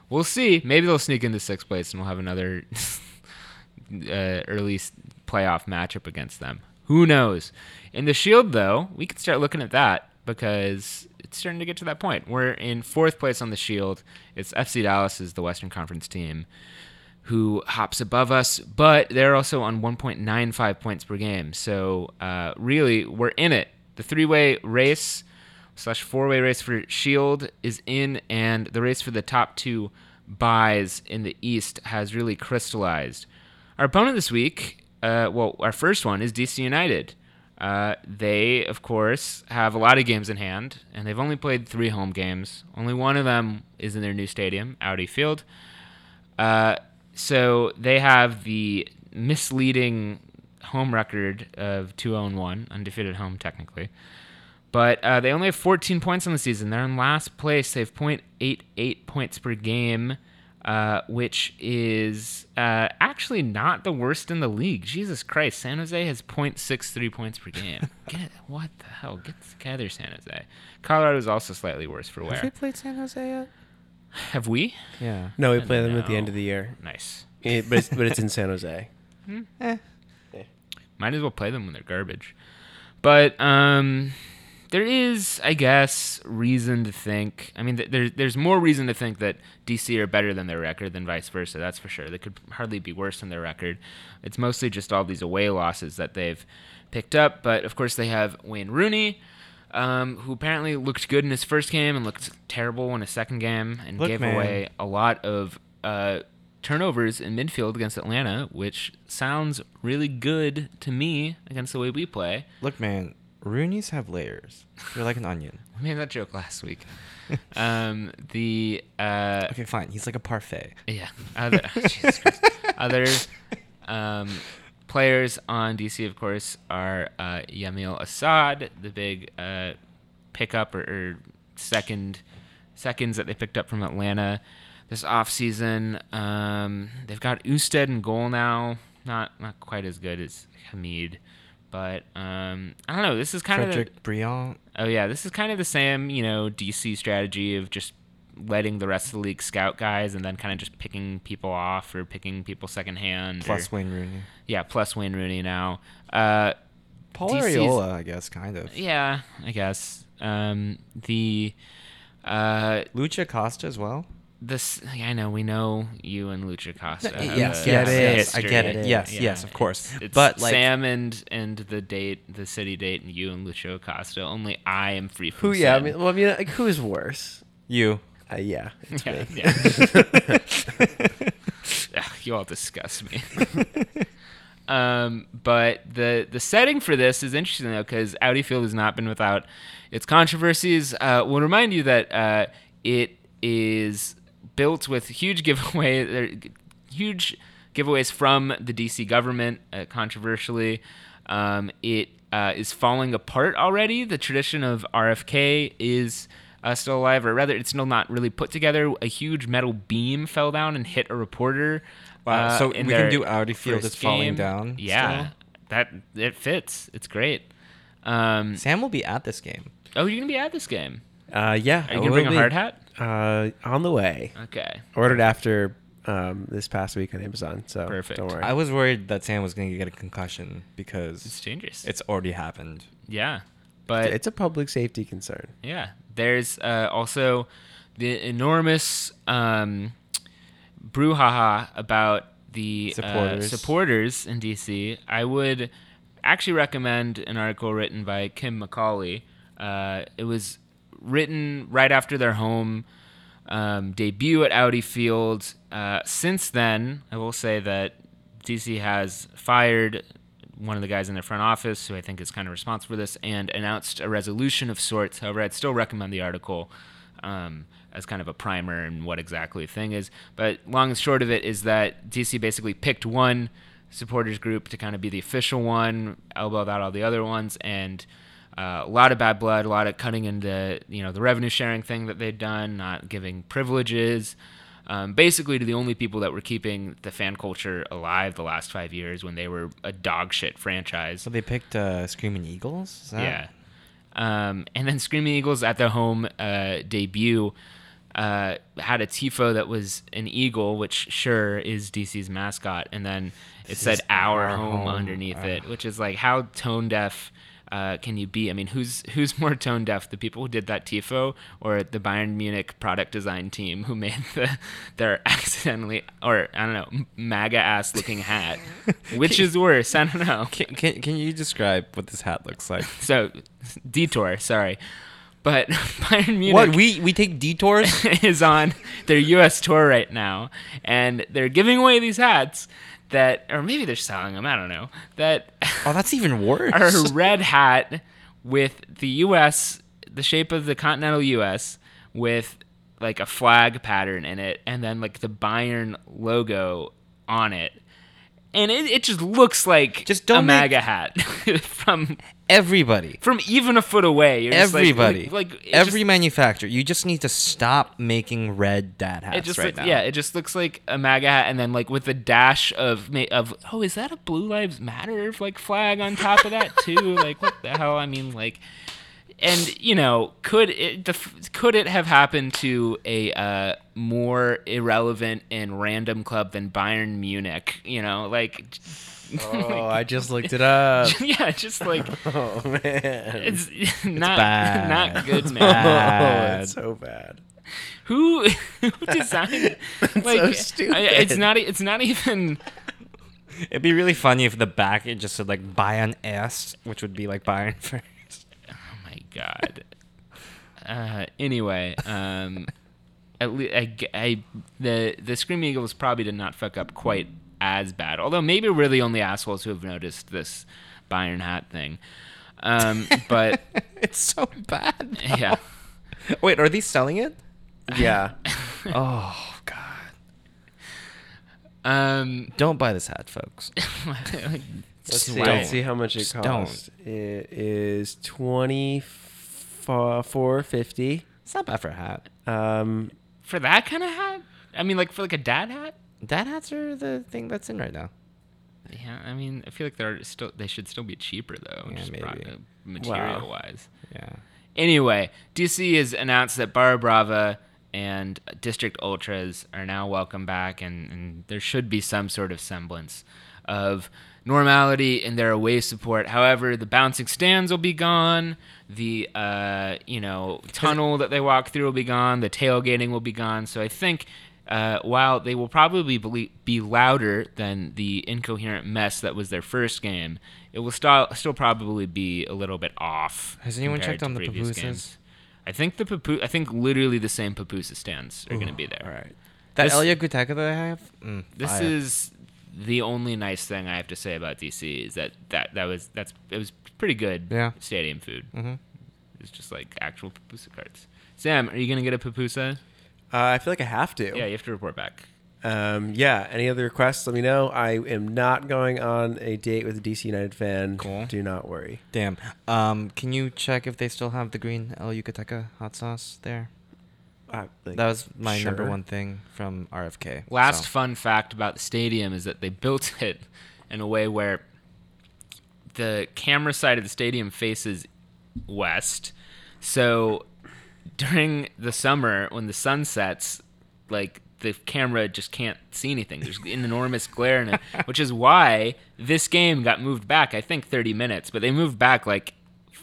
we'll see. Maybe they'll sneak into sixth place and we'll have another (laughs) uh, early playoff matchup against them. Who knows? In the Shield, though, we can start looking at that because it's starting to get to that point. We're in fourth place on the Shield. It's FC Dallas is the Western Conference team who hops above us, but they're also on 1.95 points per game. So uh, really, we're in it. The three-way race slash four-way race for Shield is in, and the race for the top two buys in the East has really crystallized. Our opponent this week, uh, well, our first one is DC United. Uh, they, of course, have a lot of games in hand, and they've only played three home games. Only one of them is in their new stadium, Audi Field. Uh, so they have the misleading home record of 2 0 1, undefeated home technically. But uh, they only have 14 points on the season. They're in last place. They have 0.88 points per game, uh, which is uh, actually not the worst in the league. Jesus Christ. San Jose has 0.63 points per game. (laughs) Get it? What the hell? Get together, San Jose. Colorado is also slightly worse for wear. Have we played San Jose yet? Have we? Yeah. No, we play them at the end of the year. Nice. It, but, it's, but it's in San Jose. (laughs) Might as well play them when they're garbage. But um, there is, I guess, reason to think. I mean, th- there, there's more reason to think that DC are better than their record than vice versa. That's for sure. They could hardly be worse than their record. It's mostly just all these away losses that they've picked up. But of course, they have Wayne Rooney. Um, who apparently looked good in his first game and looked terrible in his second game and Look, gave man. away a lot of uh, turnovers in midfield against Atlanta, which sounds really good to me against the way we play. Look, man, Rooney's have layers. They're like an onion. (laughs) I made that joke last week. um, the uh, Okay, fine. He's like a parfait. yeah, other (laughs) other um, players on DC, of course, are uh, Yamil Asad, the big uh, pickup or, or second seconds that they picked up from Atlanta this offseason. Um, they've got Ousted in goal now. Not not quite as good as Hamid, but um, I don't know. This is kind of Frederic Brillant. Oh yeah, this is kind of the same, you know, DC strategy of just letting the rest of the league scout guys and then kind of just picking people off or picking people secondhand. Plus or, Wayne Rooney. yeah, plus Wayne Rooney now. Uh, Paul DC's Arriola, I guess, kind of. yeah, I guess. Um, the uh, Lucho Acosta as well. This I know we know you and Lucho Acosta. yes, yes, yes, I get it. Yes, Yeah. yes, of course. It's But, like- Sam and and the date, the city date, and you and Lucho Acosta. Only I am free from Who? Yeah. I mean, well, I mean, like, who is worse? You. Uh, yeah, it's Yeah, me. yeah. (laughs) You all disgust me. (laughs) um, but the the setting for this is interesting though, because Audi Field has not been without its controversies. Uh, we'll remind you that uh, it is built with huge giveaway, (laughs) huge giveaways from the DC government. Uh, controversially, um, it uh, is falling apart already. The tradition of RFK is uh, still alive, or rather, it's still not really put together. A huge metal beam fell down and hit a reporter. Wow, uh, so we can do Audi Field is falling down Yeah, still? that it fits. It's great. Um, Sam will be at this game. oh, you're gonna be at this game. Uh, yeah. Are you gonna bring will a hard hat? Uh, on the way. Okay. Ordered after um, this past week on Amazon. So Perfect. Don't worry. I was worried that Sam was going to get a concussion because It's dangerous. it's already happened. yeah, but it's a public safety concern. Yeah, there's uh, also the enormous um, brouhaha about the Supporters. Uh, supporters in DC. I would actually recommend an article written by Kim McCauley. Uh, it was written right after their home um, debut at Audi Field. Uh, since then, I will say that DC has fired one of the guys in their front office, who I think is kind of responsible for this, and announced a resolution of sorts. However, I'd still recommend the article um, as kind of a primer and what exactly the thing is. But long and short of it is that DC basically picked one supporters group to kind of be the official one, elbowed out all the other ones, and uh, a lot of bad blood, a lot of cutting into you know the revenue sharing thing that they'd done, not giving privileges. Um, basically, to the only people that were keeping the fan culture alive the last five years when they were a dog shit franchise. So they picked uh, Screaming Eagles. Is that- Yeah. Um, and then Screaming Eagles at their home uh, debut uh, had a tifo that was an eagle, which sure is DC's mascot, and then it This said "our, home, home. underneath it, which is like how tone deaf. Uh, can you be? I mean, who's who's more tone deaf, the people who did that tifo, or the Bayern Munich product design team who made the their accidentally or I don't know MAGA ass looking hat? (laughs) Which is worse? I don't know. Can, can, can you describe what this hat looks like? So, detour. Sorry, but (laughs) Bayern Munich what we we take detours? (laughs) is on their U.S. tour right now, and they're giving away these hats that, or maybe they're selling them. I don't know. That oh, that's even (laughs) worse. are a red hat with the U.S. the shape of the continental U.S. with like a flag pattern in it, and then like the Bayern logo on it. And it, it just looks like Just don't a make- MAGA hat (laughs) from Everybody. from even a foot away. You're just like- Everybody. like, it every just- manufacturer. You just need to stop making red dad hats it just right now. yeah, it just looks like a MAGA hat, and then like with a dash of ma- of oh, is that a Blue Lives Matter like flag on top of that too? (laughs) like what the hell? I mean, like, and you know, could it the, could it have happened to a uh, more irrelevant and random club than Bayern Munich? You know, like. (laughs) Oh, I just looked it (laughs) up. yeah, just like (laughs) Oh man, it's not bad. not good, It's man. oh, it's so bad. Who who designed like so stupid. I- it's not it's not even It'd be really funny if the back it just said like Bayern S, which would be like Bayern first. My god. (laughs) Uh, anyway, um, at least I, g- I- the the Screaming Eagles probably did not fuck up quite as bad. Although maybe we're the only assholes who have noticed this Bayern hat thing. Um, (laughs) but it's so bad. yeah, Wait, are these selling it? Yeah, (laughs) Oh god. um, Don't buy this hat, folks. Let's see. Don't. Let's see how much it Just costs. It is twenty four fifty. It's not bad for a hat. Um, for that kind of hat. I mean, like for like a dad hat. Dad hats are the thing that's in right now. Yeah, I mean, I feel like they're still they should still be cheaper though, Yeah, just maybe. pro- material wise. Yeah. Anyway, DC has announced that Barra Brava and District Ultras are now welcome back, and, and there should be some sort of semblance of normality in their away support. However, the bouncing stands will be gone. The uh, you know tunnel that they walk through will be gone. The tailgating will be gone. So I think. Uh, while they will probably be, be louder than the incoherent mess that was their first game, it will still still probably be a little bit off. Has anyone checked on the pupusas? games. I think the papu- I think literally the same pupusa stands are going to be there. all right. That This- El Yucateca that I have. Mm, This fire. is the only nice thing I have to say about DC is that that that was that's it was pretty good. Yeah. Stadium food. Mhm. It's just like actual pupusa carts. Sam, are you gonna get a pupusa? Uh, I feel like I have to. Yeah, you have to report back. Um, yeah. Any other requests? Let me know. I am not going on a date with a DC United fan. Cool. Do not worry. Damn. Um, can you check if they still have the green El Yucateca hot sauce there? Uh, like, That was my number one thing from RFK. Last so. fun fact about the stadium is that they built (laughs) it in a way where the camera side of the stadium faces west. So during the summer when the sun sets, like the camera just can't see anything. There's an enormous glare in it, (laughs) which is why this game got moved back. I think 30 minutes, but they moved back like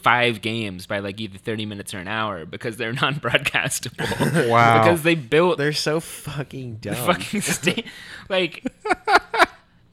five games by like either 30 minutes or an hour because they're (laughs) non-broadcastable. (laughs) Wow. because they built They're so fucking (laughs) dumb. fucking state like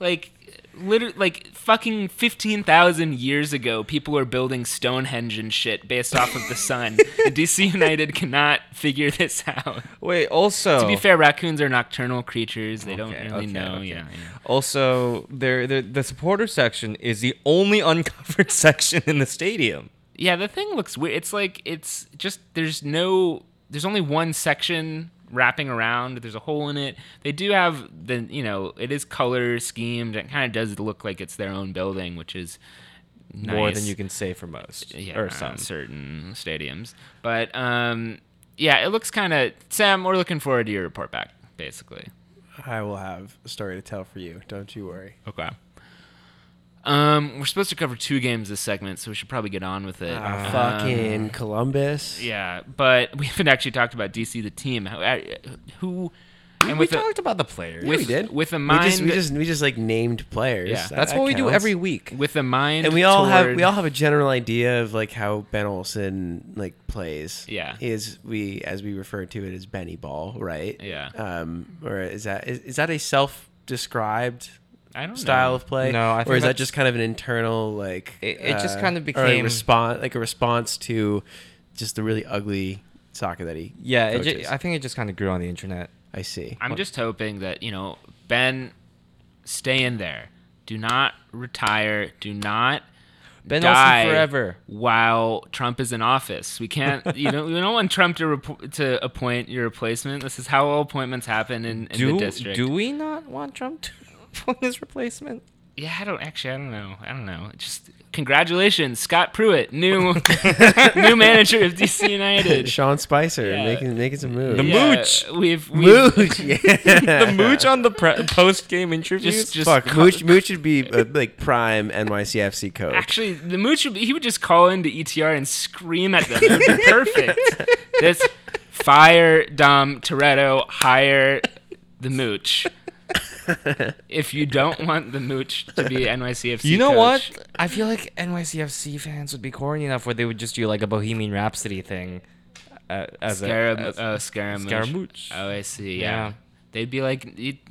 like literally like fucking 15,000 years ago people were building Stonehenge and shit based off of the sun. And DC United cannot figure this out. Wait. Also, To be fair, raccoons are nocturnal creatures. They don't really okay, know. okay. Yeah, yeah. Also, there the, the supporter section is the only uncovered section in the stadium. Yeah, the thing looks weird. It's like it's just there's no there's only one section wrapping around. There's a hole in it. They do have the you know it is color schemed. It kind of does look like it's their own building, which is More than you can say for most. yeah, or some. certain stadiums. But um, yeah, it looks kind of Sam. We're looking forward to your report back, basically. I will have a story to tell for you. Don't you worry. Okay. Um, we're supposed to cover two games this segment, so we should probably get on with it. Ah, Um, fucking Columbus. Yeah, but (laughs) we haven't actually talked about DC the team. Who, uh, who and we with the, talked about the players. with we did. with a We mind just we just we just like named players. Yeah. That- That's that what we do every week. with a mind And we all have we all have a general idea of like how Ben Olsen like plays. Yeah. Is we as we refer to it as Benny Ball, right? Yeah. Um, or is that is, is that a self-described I don't style know. of play? No, I or is that just kind of an internal like? It- it just uh, kind of or a became- response, like a response to just the really ugly soccer that he. Yeah, it coaches. ju- I think it just kind of grew on the internet. I see. I'm just hoping that you know Ben, stay in there. Do not retire. Do not Ben die Olsen forever. while Trump is in office. We can't. (laughs) You know, we don't want Trump to rep- to appoint your replacement. This is how all appointments happen in, in Do the district. do we not want Trump to (laughs) appoint his replacement? Yeah, I don't actually. I don't know. I don't know. Just congratulations, Scott Pruitt, new (laughs) new manager of DC United. Sean Spicer Yeah. making making some moves. The Yeah, mooch. We've, we've Mooch, (laughs) yeah. the mooch on the pre- post game interviews. Just- just- Fuck, Mooch, Mooch would be uh, like prime NYCFC coach. Actually, the mooch would, be, he would just call into ETR and scream at them. Be perfect. this fire Dom Toretto, hire the mooch. If you don't want the mooch to be NYCFC, you know coach, what? I feel like NYCFC fans would be corny enough where they would just do like a Bohemian Rhapsody thing. Uh, as Scarab- a, as, oh, Scaramouche. Scaramouche. Oh, I see. Yeah. Yeah. They'd be like,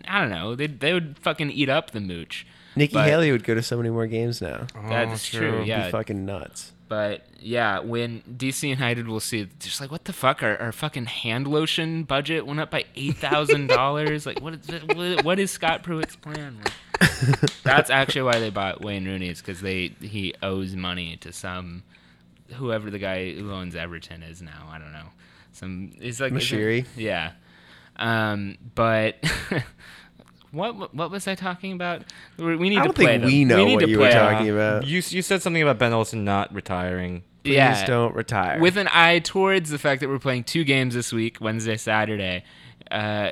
I don't know. They they would fucking eat up the mooch. Nikki but- Haley would go to so many more games now. That's true. true. It'd Yeah. be fucking nuts. But yeah, when DC United will see, just like what the fuck, our, our fucking hand lotion budget went up by eight thousand dollars. (laughs) like what is what, what is Scott Pruitt's plan? Like, (laughs) that's actually why they bought Wayne Rooney is because they he owes money to some whoever the guy who owns Everton is now. I don't know. Some he's like Moshiri? Yeah. Um, but. (laughs) What, what was I talking about? We we need I to don't play think them. we know need what to you were play them. talking about. You you said something about Ben Olsen not retiring. Please yeah. don't retire. with an eye towards the fact that we're playing two games this week, Wednesday, Saturday. Uh,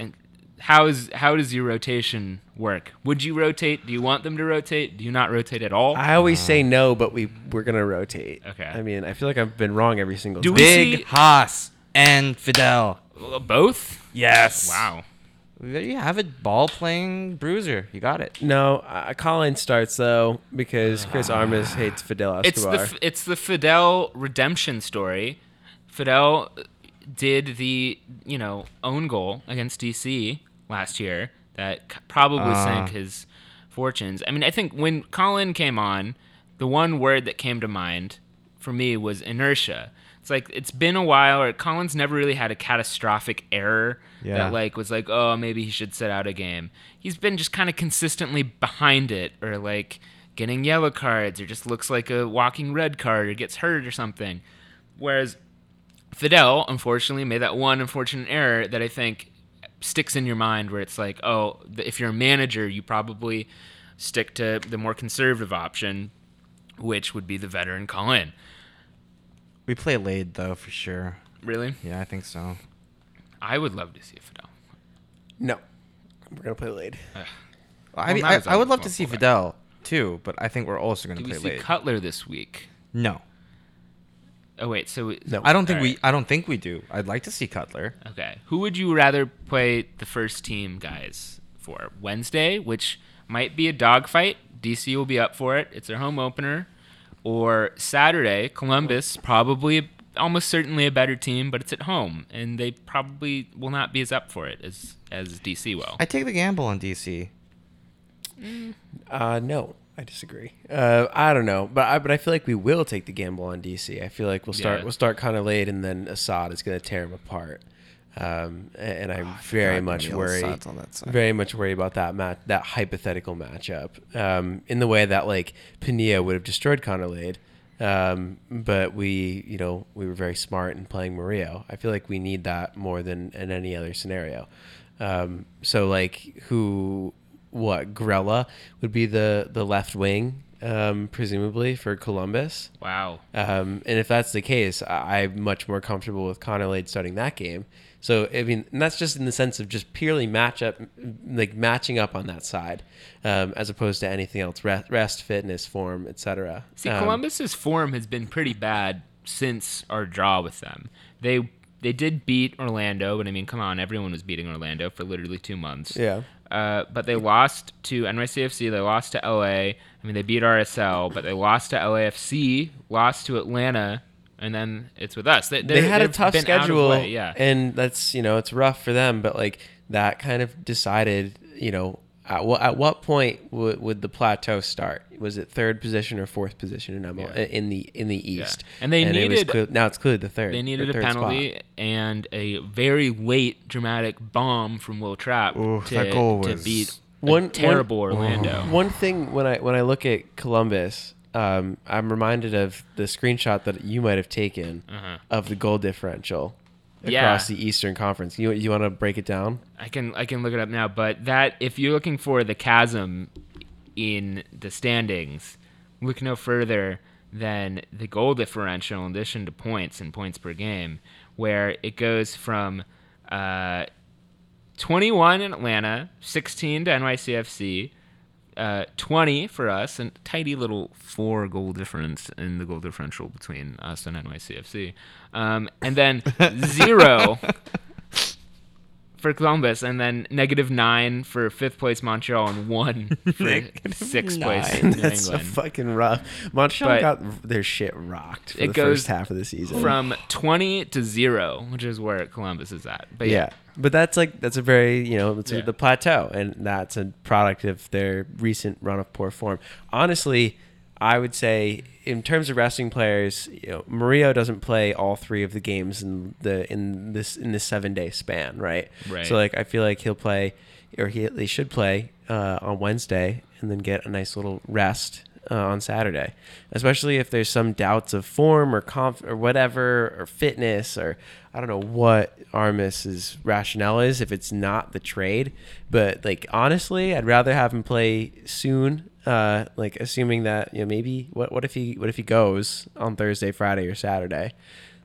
and how is how does your rotation work? Would you rotate? Do you want them to rotate? Do you not rotate at all? I always say no, but we we're gonna rotate. Okay. I mean, I feel like I've been wrong every single Do time. we Big see- Haas and Fidel. Both? Yes. Wow. There you have it. Ball playing bruiser. You got it. No, uh, Collin starts though because Chris Armas hates Fidel It's the it's the Fidel redemption story. Fidel did the you know own goal against DC last year that probably Ah. sank his fortunes. I mean, I think when Collin came on, the one word that came to mind for me was inertia. It's like it's been a while, or Collin's never really had a catastrophic error Yeah. that like was like, oh, maybe he should sit out a game. He's been just kind of consistently behind it, or like getting yellow cards, or just looks like a walking red card, or gets hurt or something. Whereas Fidel, unfortunately, made that one unfortunate error that I think sticks in your mind where it's like, oh, if you're a manager, you probably stick to the more conservative option, which would be the veteran call in. We play Lade though for sure. Really? Yeah, I think so. I would love to see Fidel. no, we're gonna play Lade. I mean, not I, as I would love to see but- Fidel too, but I think we're also going Do to we play see Lade. Cutler this week? no, Oh wait, so No. I don't think we. I don't think we do. I'd like to see Cutler. Okay. Who would you rather play the first team guys for? Wednesday, which might be a dogfight. DC will be up for it. It's their home opener. Or Saturday, Columbus, probably almost certainly a better team, but it's at home and they probably will not be as up for it as as DC will. I take the gamble on DC. Uh, no, I disagree. Uh, I don't know, but I but I feel like we will take the gamble on DC. I feel like we'll start Yeah. we'll start kind of late, and then Asad is going to tear him apart. Um, and I'm very much Neil worried, Asad's on that side. very much worried about that match, that hypothetical matchup. Um, in the way that like Pania would have destroyed Connor Lade, Um, but we, you know, we were very smart in playing Murillo. I feel like we need that more than in any other scenario. Um, so like who, what Grella would be the the left wing, um, presumably for Columbus. Wow. Um, and if that's the case, I- I'm much more comfortable with Connor Lade starting that game. So I mean, and that's just in the sense of just purely match up, like matching up on that side, um, as opposed to anything else, rest, rest fitness, form, etc. See, Um, Columbus's form has been pretty bad since our draw with them. They they did beat Orlando, but I mean, come on, everyone was beating Orlando for literally two months. Yeah. Uh, but they lost to NYCFC. They lost to LA. I mean, they beat RSL, but they lost to LAFC, lost to Atlanta, and then it's with us. They, they had a tough been out of schedule, way, Yeah. and that's you know it's rough for them. But like that kind of decided, you know, at what at what point would, would the plateau start? Was it third position or fourth position in ML, Yeah. in the in the East? And they it was needed- clear- now it's clearly the third. They needed the a third spot. penalty and a very late dramatic bomb from Will Trapp Ooh, to, that goal to beat a One- terrible one- Orlando. One thing when I when I look at Columbus, um, I'm reminded of the screenshot that you might have taken Uh-huh. of the goal differential Yeah. across the Eastern Conference. You you want to break it down? I can I can look it up now, but that if you're looking for the chasm in the standings, look no further than the goal differential in addition to points and points per game, where it goes from uh, 21 in Atlanta, 16 to NYCFC, uh, 20 for us, and tidy little four goal difference in the goal differential between us and NYCFC, um, and then (laughs) zero for Columbus, and then negative nine for fifth place Montreal, and one (laughs) for sixth place New That's so fucking rough. Montreal But- got their shit rocked for It the goes first half of the season. From 20 to zero, which is where Columbus is at. But yeah. But that's like that's a very you know it's Yeah. the plateau, and that's a product of their recent run of poor form. Honestly, I would say in terms of resting players, you know, Murillo doesn't play all three of the games in the in this in this seven day span, right? Right. So like I feel like he'll play, or he they should play uh, on Wednesday, and then get a nice little rest uh, on Saturday, especially if there's some doubts of form or conf or whatever or fitness or I don't know what Armas's rationale is if it's not the trade. But like honestly, I'd rather have him play soon. Uh, like assuming that you know maybe what what if he what if he goes on Thursday, Friday, or Saturday?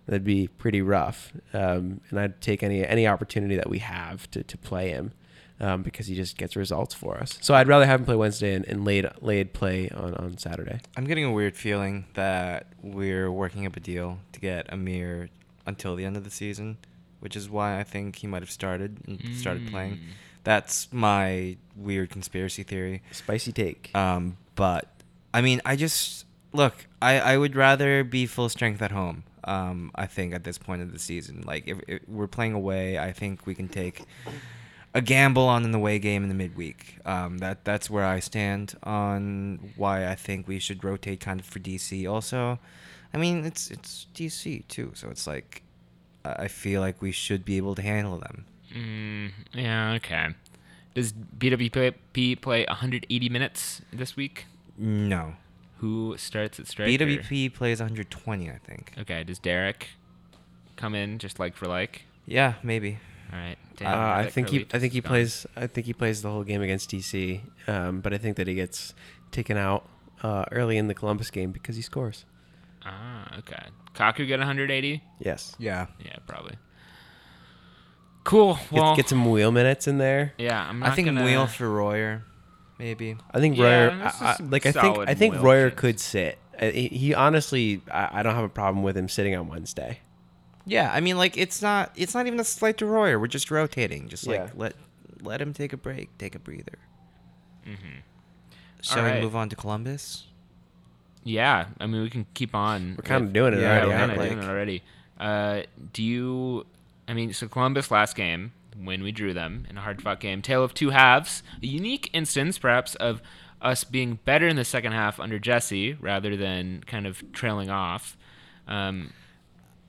That'd be pretty rough. Um, and I'd take any any opportunity that we have to, to play him um, because he just gets results for us. So I'd rather have him play Wednesday and, and Lade, Lade play on, on Saturday. I'm getting a weird feeling that we're working up a deal to get Amir until the end of the season, which is why I think he might have started and started playing. That's my weird conspiracy theory. Spicy take. Um, but I mean, I just look. I, I would rather be full strength at home. Um, I think at this point of the season, like if, if we're playing away, I think we can take a gamble on an away game in the midweek. Um, that that's where I stand on why I think we should rotate kind of for DC. Also, I mean it's it's DC too, so it's like I feel like we should be able to handle them. Mm, yeah, okay. Does BWP play 180 minutes this week? No, Who starts at striker? BWP plays 120, I think. Okay, does Derrick come in just like for like? Yeah, maybe. All right. Uh, I think he I think he gone. plays I think he plays the whole game against DC, um, but I think that he gets taken out uh, early in the Columbus game because he scores. Ah, okay. Kaku get 180? Yes. Yeah. Yeah, probably. Cool. Get, Well, get some wheel minutes in there. yeah, I'm not I think gonna... Wheel for Royer, maybe. I think Yeah, Royer, this I, I, is like I think I think Royer chance. could sit. He, he honestly, I, I don't have a problem with him sitting on Wednesday. Yeah, I mean, like it's not it's not even a slight to Royer. We're just rotating. Just like Yeah. let let him take a break, take a breather. Mm-hmm. Shall Alright. we move on to Columbus? Yeah, I mean, we can keep on. We're kinda doing it yeah, already, we're kinda we? doing it already. Uh, do you? I mean, so Columbus last game when we drew them in a hard fought game, tale of two halves, a unique instance perhaps of us being better in the second half under Jesse rather than kind of trailing off. Um,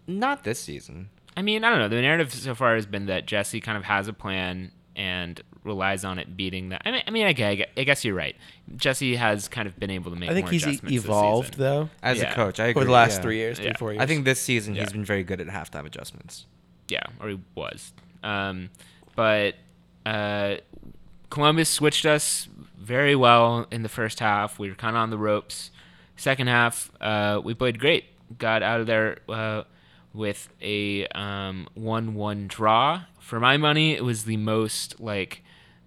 Not this season. I mean, I don't know. The narrative so far has been that Jesse kind of has a plan and relies on it beating that. I mean, I mean, I guess, I guess you're right. Jesse has kind of been able to make. I think more he's adjustments evolved though As Yeah. a coach, I agree. over the last yeah. three years, three Yeah. four years. I think this season Yeah. he's been very good at halftime adjustments. Yeah, or he was. Um, but uh, Columbus switched us very well in the first half. We were kind of on the ropes. Second half, uh, we played great. Got out of there uh, with a um, one-one draw. For my money, it was the most like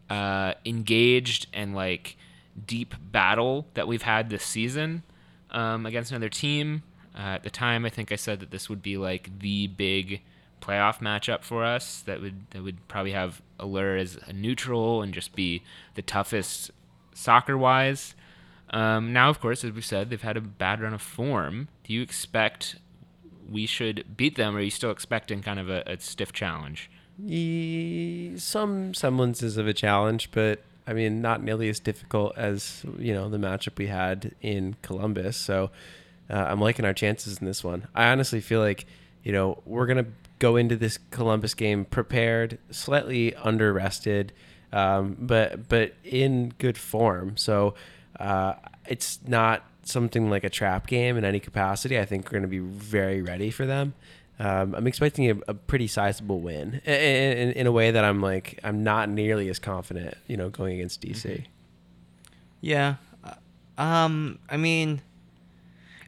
uh, engaged and like deep battle that we've had this season um, against another team. Uh, at the time, I think I said that this would be like the big playoff matchup for us. That would that would probably have Allure as a neutral and just be the toughest soccer wise. Um, now, of course, as we said, they've had a bad run of form. Do you expect we should beat them, or are you still expecting kind of a, a stiff challenge? Some semblances of a challenge, but I mean, not nearly as difficult as you know the matchup we had in Columbus. So uh, I'm liking our chances in this one. I honestly feel like you know we're gonna go into this Columbus game prepared, slightly under rested, um, but but in good form. So uh, it's not something like a trap game in any capacity. I think we're going to be very ready for them. Um, I'm expecting a, a pretty sizable win in, in, in a way that I'm like I'm not nearly as confident, you know, going against DC. Yeah. Uh, Um, I mean,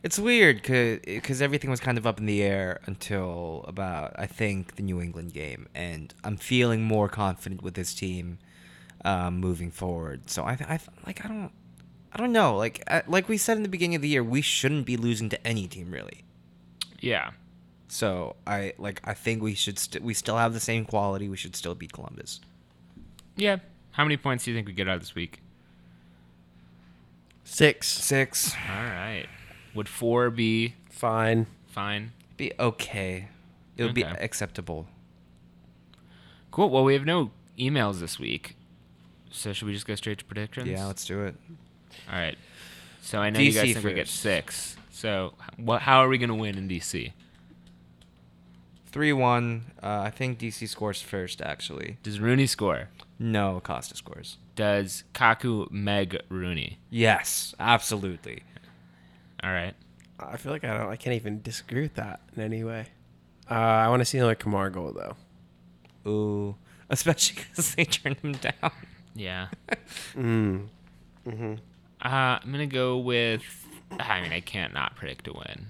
it's weird because everything was kind of up in the air until about, I think, the New England game. And I'm feeling more confident with this team um, moving forward. So I, I, like, I don't, I don't know. Like, uh, like we said in the beginning of the year, we shouldn't be losing to any team, really. Yeah, So I, like, I think we should, st- we still have the same quality. We should still beat Columbus. yeah. How many points do you think we get out of this week? Six, Six. All right. Would four be fine. fine? Be okay. It'll be Okay. acceptable. Cool. Well, we have no emails this week, so should we just go straight to predictions? Yeah, let's do it. All right. So I know you guys think we get first. six. So what? How are we gonna win in DC? Three one. Uh, I think DC scores first. Actually, Does Rooney score? no, Costa scores. Does Kaku Meg Rooney? Yes, absolutely. All right. I feel like I don't. I can't even disagree with that in any way. Uh, I want to see another Kemar goal though. Ooh, (laughs) especially because they turned him down. Yeah. (laughs) Mm. Uh, I'm gonna go with. I mean, I can't not predict a win.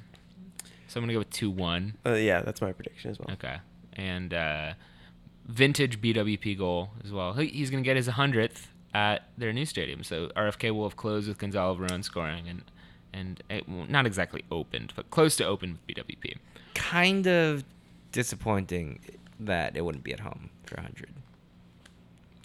So I'm gonna go with two one. Uh, yeah, that's my prediction as well. Okay. And uh, vintage BWP goal as well. He- He's going to get his 100th at their new stadium. So RFK will have closed with Gonzalo Verón scoring and and it, well, not exactly opened, but close to open with BWP. Kind of disappointing that it wouldn't be at home for hundred.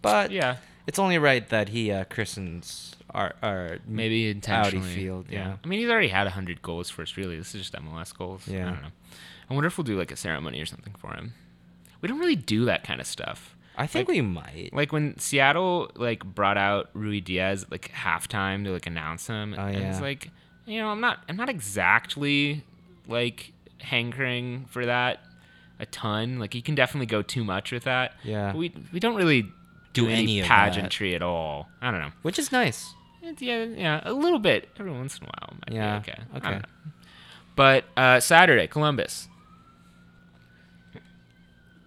But Yeah, it's only right that he uh, christens our, our maybe intentionally. field, yeah. I mean, he's already had 100 goals for us. Really, this is just MLS goals. Yeah. I don't know. I wonder if we'll do like a ceremony or something for him. We don't really do that kind of stuff. I think Like- we might. Like when Seattle like brought out Ruidiaz at, like halftime to like announce him, Oh, and it's yeah. like you know I'm not I'm not exactly like hankering for that a ton. Like you can definitely go too much with that. Yeah. we we don't really do, Do any, any of that. pageantry at all. I don't know. which is nice. It's- yeah, yeah, a little bit every once in a while. Might Yeah, be okay. I okay. don't know. But uh, Saturday, Columbus.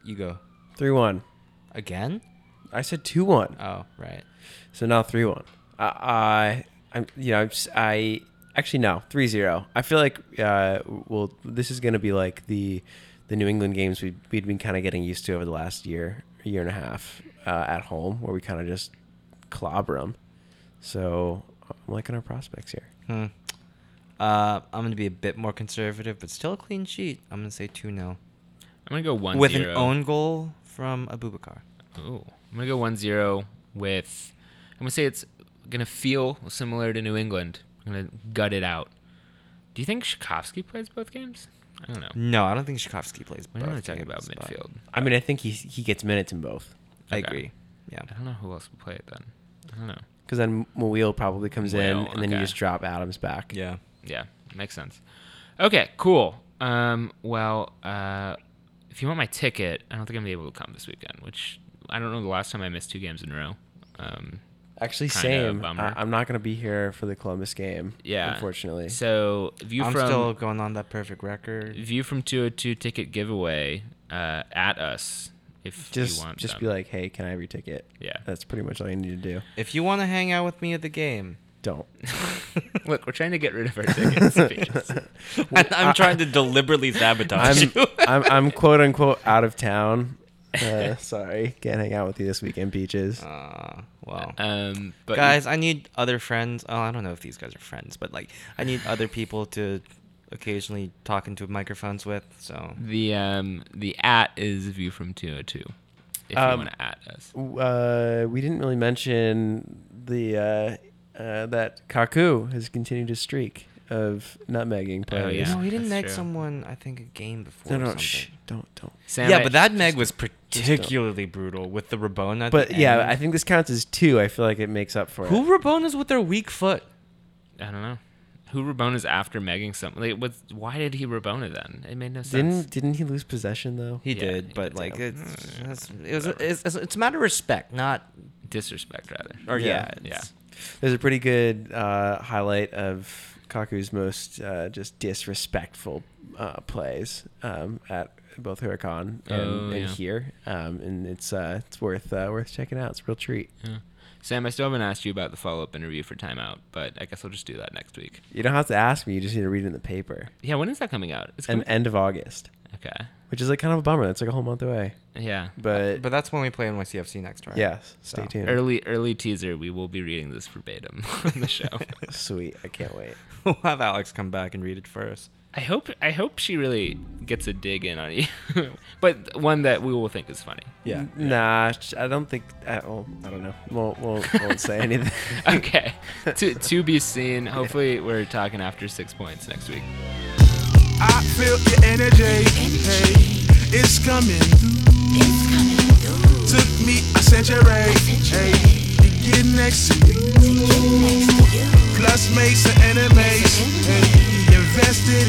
You go Three one. again. I said two one. Oh, right. So now three one. I, I I'm you know I'm s- I actually no three zero. I feel like uh well this is gonna be like the the New England games we we'd been kind of getting used to over the last year year and a half uh, at home where we kind of just clobber them. So I'm liking our prospects here. Hmm. Uh, I'm gonna be a bit more conservative, but still a clean sheet. I'm gonna say two 0 I'm gonna go one with zero. an own goal from Abubakar. Ooh, I'm gonna go 1-0 with. I'm gonna say it's gonna feel similar to New England. I'm gonna gut it out. Do you think Rzatkowski plays both games? I don't know. No, I don't think Rzatkowski plays. We're not talking about but midfield. I mean I think he he gets minutes in both I Okay. agree. Yeah. I don't know who else will play it then. I don't know. because then Muyl probably comes in Muyl, and then you okay. just drop Adams back. Yeah. Yeah, makes sense. Okay, cool. Um, well, uh, if you want my ticket, I don't think I'm gonna be able to come this weekend, which I don't know the last time I missed two games in a row. Um, Actually, Kinda same. bummer. I, I'm not going to be here for the Columbus game. yeah, unfortunately. So view I'm from still going on that perfect record. view from 202 ticket giveaway uh, at us if just you want. just them. be like, hey, can I have your ticket? Yeah. That's pretty much all you need to do. If you want to hang out with me at the game, Don't. (laughs) Look, we're trying to get rid of our tickets. (laughs) Peaches. (laughs) I, I'm trying to deliberately sabotage I'm, you. I'm I'm quote unquote out of town. Uh, (laughs) sorry, can't hang out with you this weekend, Peaches. Uh, well, um, but guys, I need other friends. Oh, I don't know if these guys are friends, but like, I need other people to occasionally talk into microphones with. So the um, the at is view from 202 if you Um, want to at us. Uh, we didn't really mention the uh, uh, that Kaku has continued his streak of nutmegging Oh, players. yeah. no, he didn't that's meg true. someone. I think a game before. No, or no, something. shh, don't, don't. Sam, yeah, I- but that meg was particularly brutal with the Rabona. at But the yeah, end. I think this counts as two. I feel like it makes up for who it. Rabonas with their weak foot? I don't know. Who Rabona's after megging something? Like, what? Why did he Rabona then? It made no sense. Didn't didn't he lose possession though? He Yeah, did, he but did. like it's, it's it was it's, it's, it's a matter of respect, not disrespect rather? or yeah, Yeah. it's- Yeah. There's a pretty good uh, highlight of Kaku's most uh, just disrespectful uh, plays um, at both Huracan and, Oh, and yeah. here, um, and it's uh, it's worth uh, worth checking out. It's a real treat. Yeah. Sam, I still haven't asked you about the follow up interview for Timeout, but I guess we'll just do that next week. You don't have to ask me; you just need to read it in the paper. Yeah, when is that coming out? It's coming- end of August, okay. which is like kind of a bummer. That's like a whole month away. Yeah. But, But that's when we play NYCFC next, right? yes, stay So. tuned. Early early teaser. We will be reading this verbatim (laughs) on the show. (laughs) Sweet, I can't wait. (laughs) we'll have Alex come back and read it for us. I hope I hope she really gets a dig in on you, but one that we will think is funny. Yeah. Nah, sh- I don't think. I, well, I don't know. Won't won't, won't say anything. Okay, to to be seen. Hopefully, we're talking after six points next week. I feel your energy. Hey, it's coming through. Took me a century. Hey, to get next to you. Plus made some enemies. Hey, invested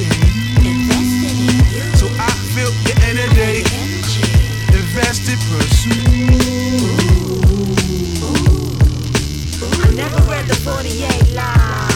in you. So I feel your energy. Invested, pursue. I never read the 48 line.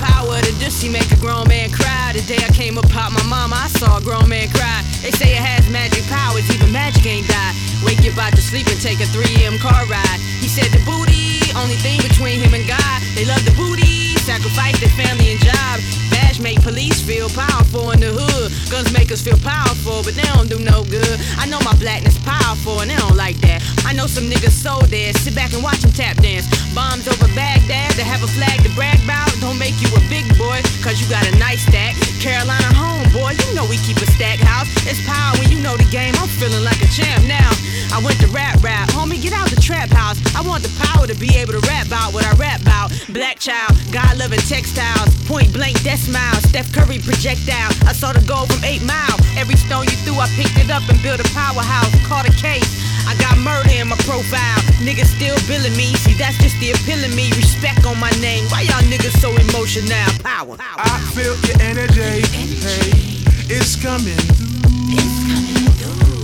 Power the Dusty make a grown man cry. The day I came up pop my mama, I saw a grown man cry. They say it has magic powers, even magic ain't die. Wake your body to sleep and take a 3M car ride. He said the booty, only thing between him and God. They love the booty, sacrifice their family and job. Badge make police feel powerful in the hood. Guns make us feel powerful, but they don't do no good. I know my blackness powerful and they don't like that. I know some niggas so dead. Sit back and watch them tap dance. Bombs over Baghdad to have a flag to brag about. Don't make you a big boy, cause you got a nice stack. Carolina home, boy, you know we keep a stack house. It's power when you know the game. I'm feeling like a champ now. I went to rap rap, homie, get out the trap house. I want the power to be able to rap about what I rap about. Black child, God loving textiles, point blank, death smile. Steph Curry projectile. I saw the goal from eight mile. Every stone you threw, I picked it up and built a powerhouse. Caught a case. I got murder in my profile. Niggas still billing me. See, that's just the appeal of me. Respect on my name. Why y'all niggas so emotional? Power. I feel your energy. Hey, it's coming through.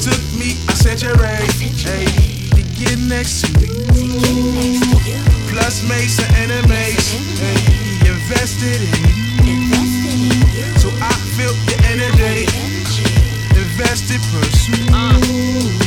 Took me a century. Hey, to get next to you. Plus made some enemies. Hey, invested in you. Feel your energy. Invested, pursue.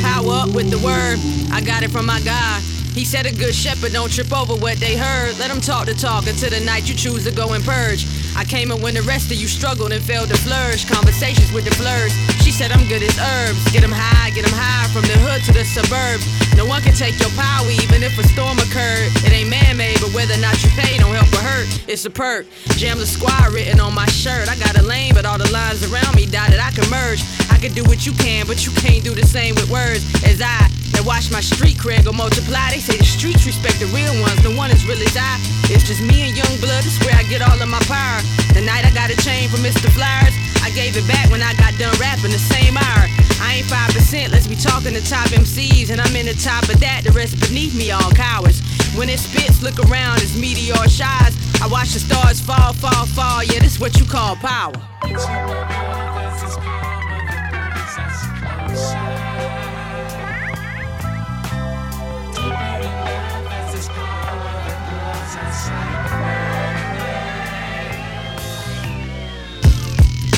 Power uh, up with the word. I got it from my God. He said a good shepherd don't trip over what they heard. Let them talk the talk until the night you choose to go and purge. I came in when the rest of you struggled and failed to flourish. Conversations with the blurs. She said I'm good as herbs. Get 'em high, get 'em high from the hood to the suburbs. No one can take your power even if a storm occurred. It ain't man-made, but whether or not you pay don't help or hurt. It's a perk. Jam the squad written on my shirt. I got a lane, but all the lines around me dotted. I can merge. I can do what you can, but you can't do the same with words as I. That watch my street cred go multiply. They say the streets respect the real ones. No one as real as I. It's just me and young blood. That's where I get all of my power. The night I got a chain from Mr. Flyers, I gave it back when I got done rapping the same hour. I ain't five percent. Let's be talking to top MCs, and I'm in the top of that. The rest beneath me all cowards. When it spits, look around as meteor shines. I watch the stars fall, fall, fall. Yeah, this what you call power.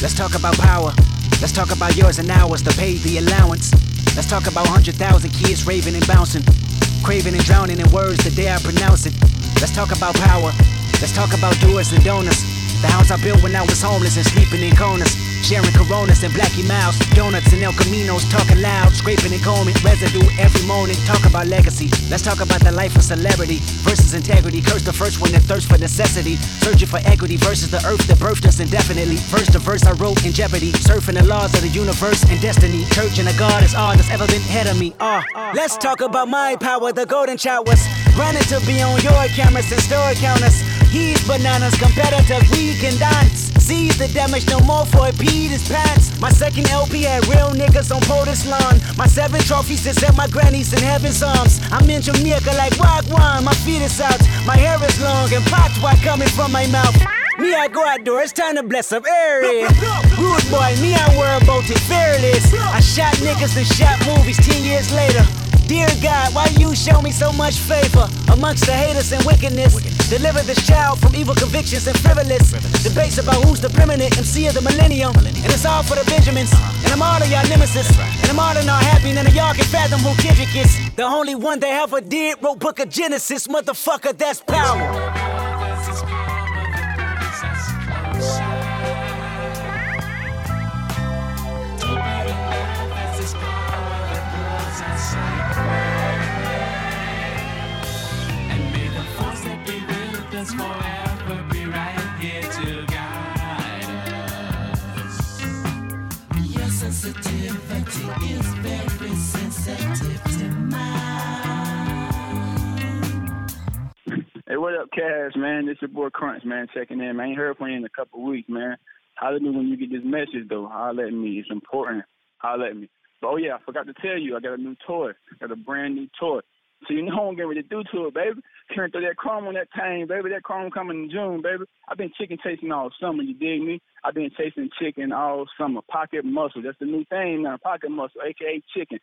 Let's talk about power. Let's talk about yours and ours to pay the allowance. Let's talk about 100,000 kids raving and bouncing, craving and drowning in words the day I pronounce it. Let's talk about power. Let's talk about doers and donors. The house I built when I was homeless and sleeping in corners. Sharing coronas and blackie miles, donuts and El Caminos, talking loud, scraping and combing, residue every morning. Talk about legacy. Let's talk about the life of celebrity versus integrity. Curse the first one that thirsts for necessity, searching for equity versus the earth that birthed us indefinitely. Verse to verse I wrote in jeopardy, surfing the laws of the universe and destiny. Church and a God is all that's ever been ahead of me. Ah, let's talk about my power, the golden showers. Granted to be on your cameras and store counters. He's bananas, competitive, we can dance. Seize the damage, no more for it, peed his pants. My second LP had real niggas on POTUS lawn. My seven trophies is at my granny's in heaven's arms. I'm in Jamaica like Wagwan, my feet is out. My hair is long and pot white coming from my mouth. Me, I go outdoors, time to bless up area. Rude boy, me, I worry about it fearless. I shot niggas and shot movies 10 years later. Dear God, why you show me so much favor amongst the haters and wickedness? Deliver this child from evil convictions and frivolous debates about who's the preeminent MC of the millennium. And it's all for the Benjamins. And I'm all of y'all nemesis. And I'm all in all happy. None of y'all can fathom who Kendrick is. The only one that ever did wrote Book of Genesis. Motherfucker, that's power. Hey, what up, Cash, man? This your boy Crunch, man, checking in, man. I ain't heard from you in a couple weeks, man. Holler at me when you get this message, though. Holler at me. It's important. Holler at me. But, oh, yeah, I forgot to tell you, I got a new toy. got a brand new toy. So you know (laughs) I'm getting ready to do to it, baby. Through that chrome on that tang, baby. That chrome coming in June, baby. I've been chicken chasing all summer, you dig me? I've been chasing chicken all summer. Pocket muscle. That's the new thing now. Pocket muscle, aka chicken.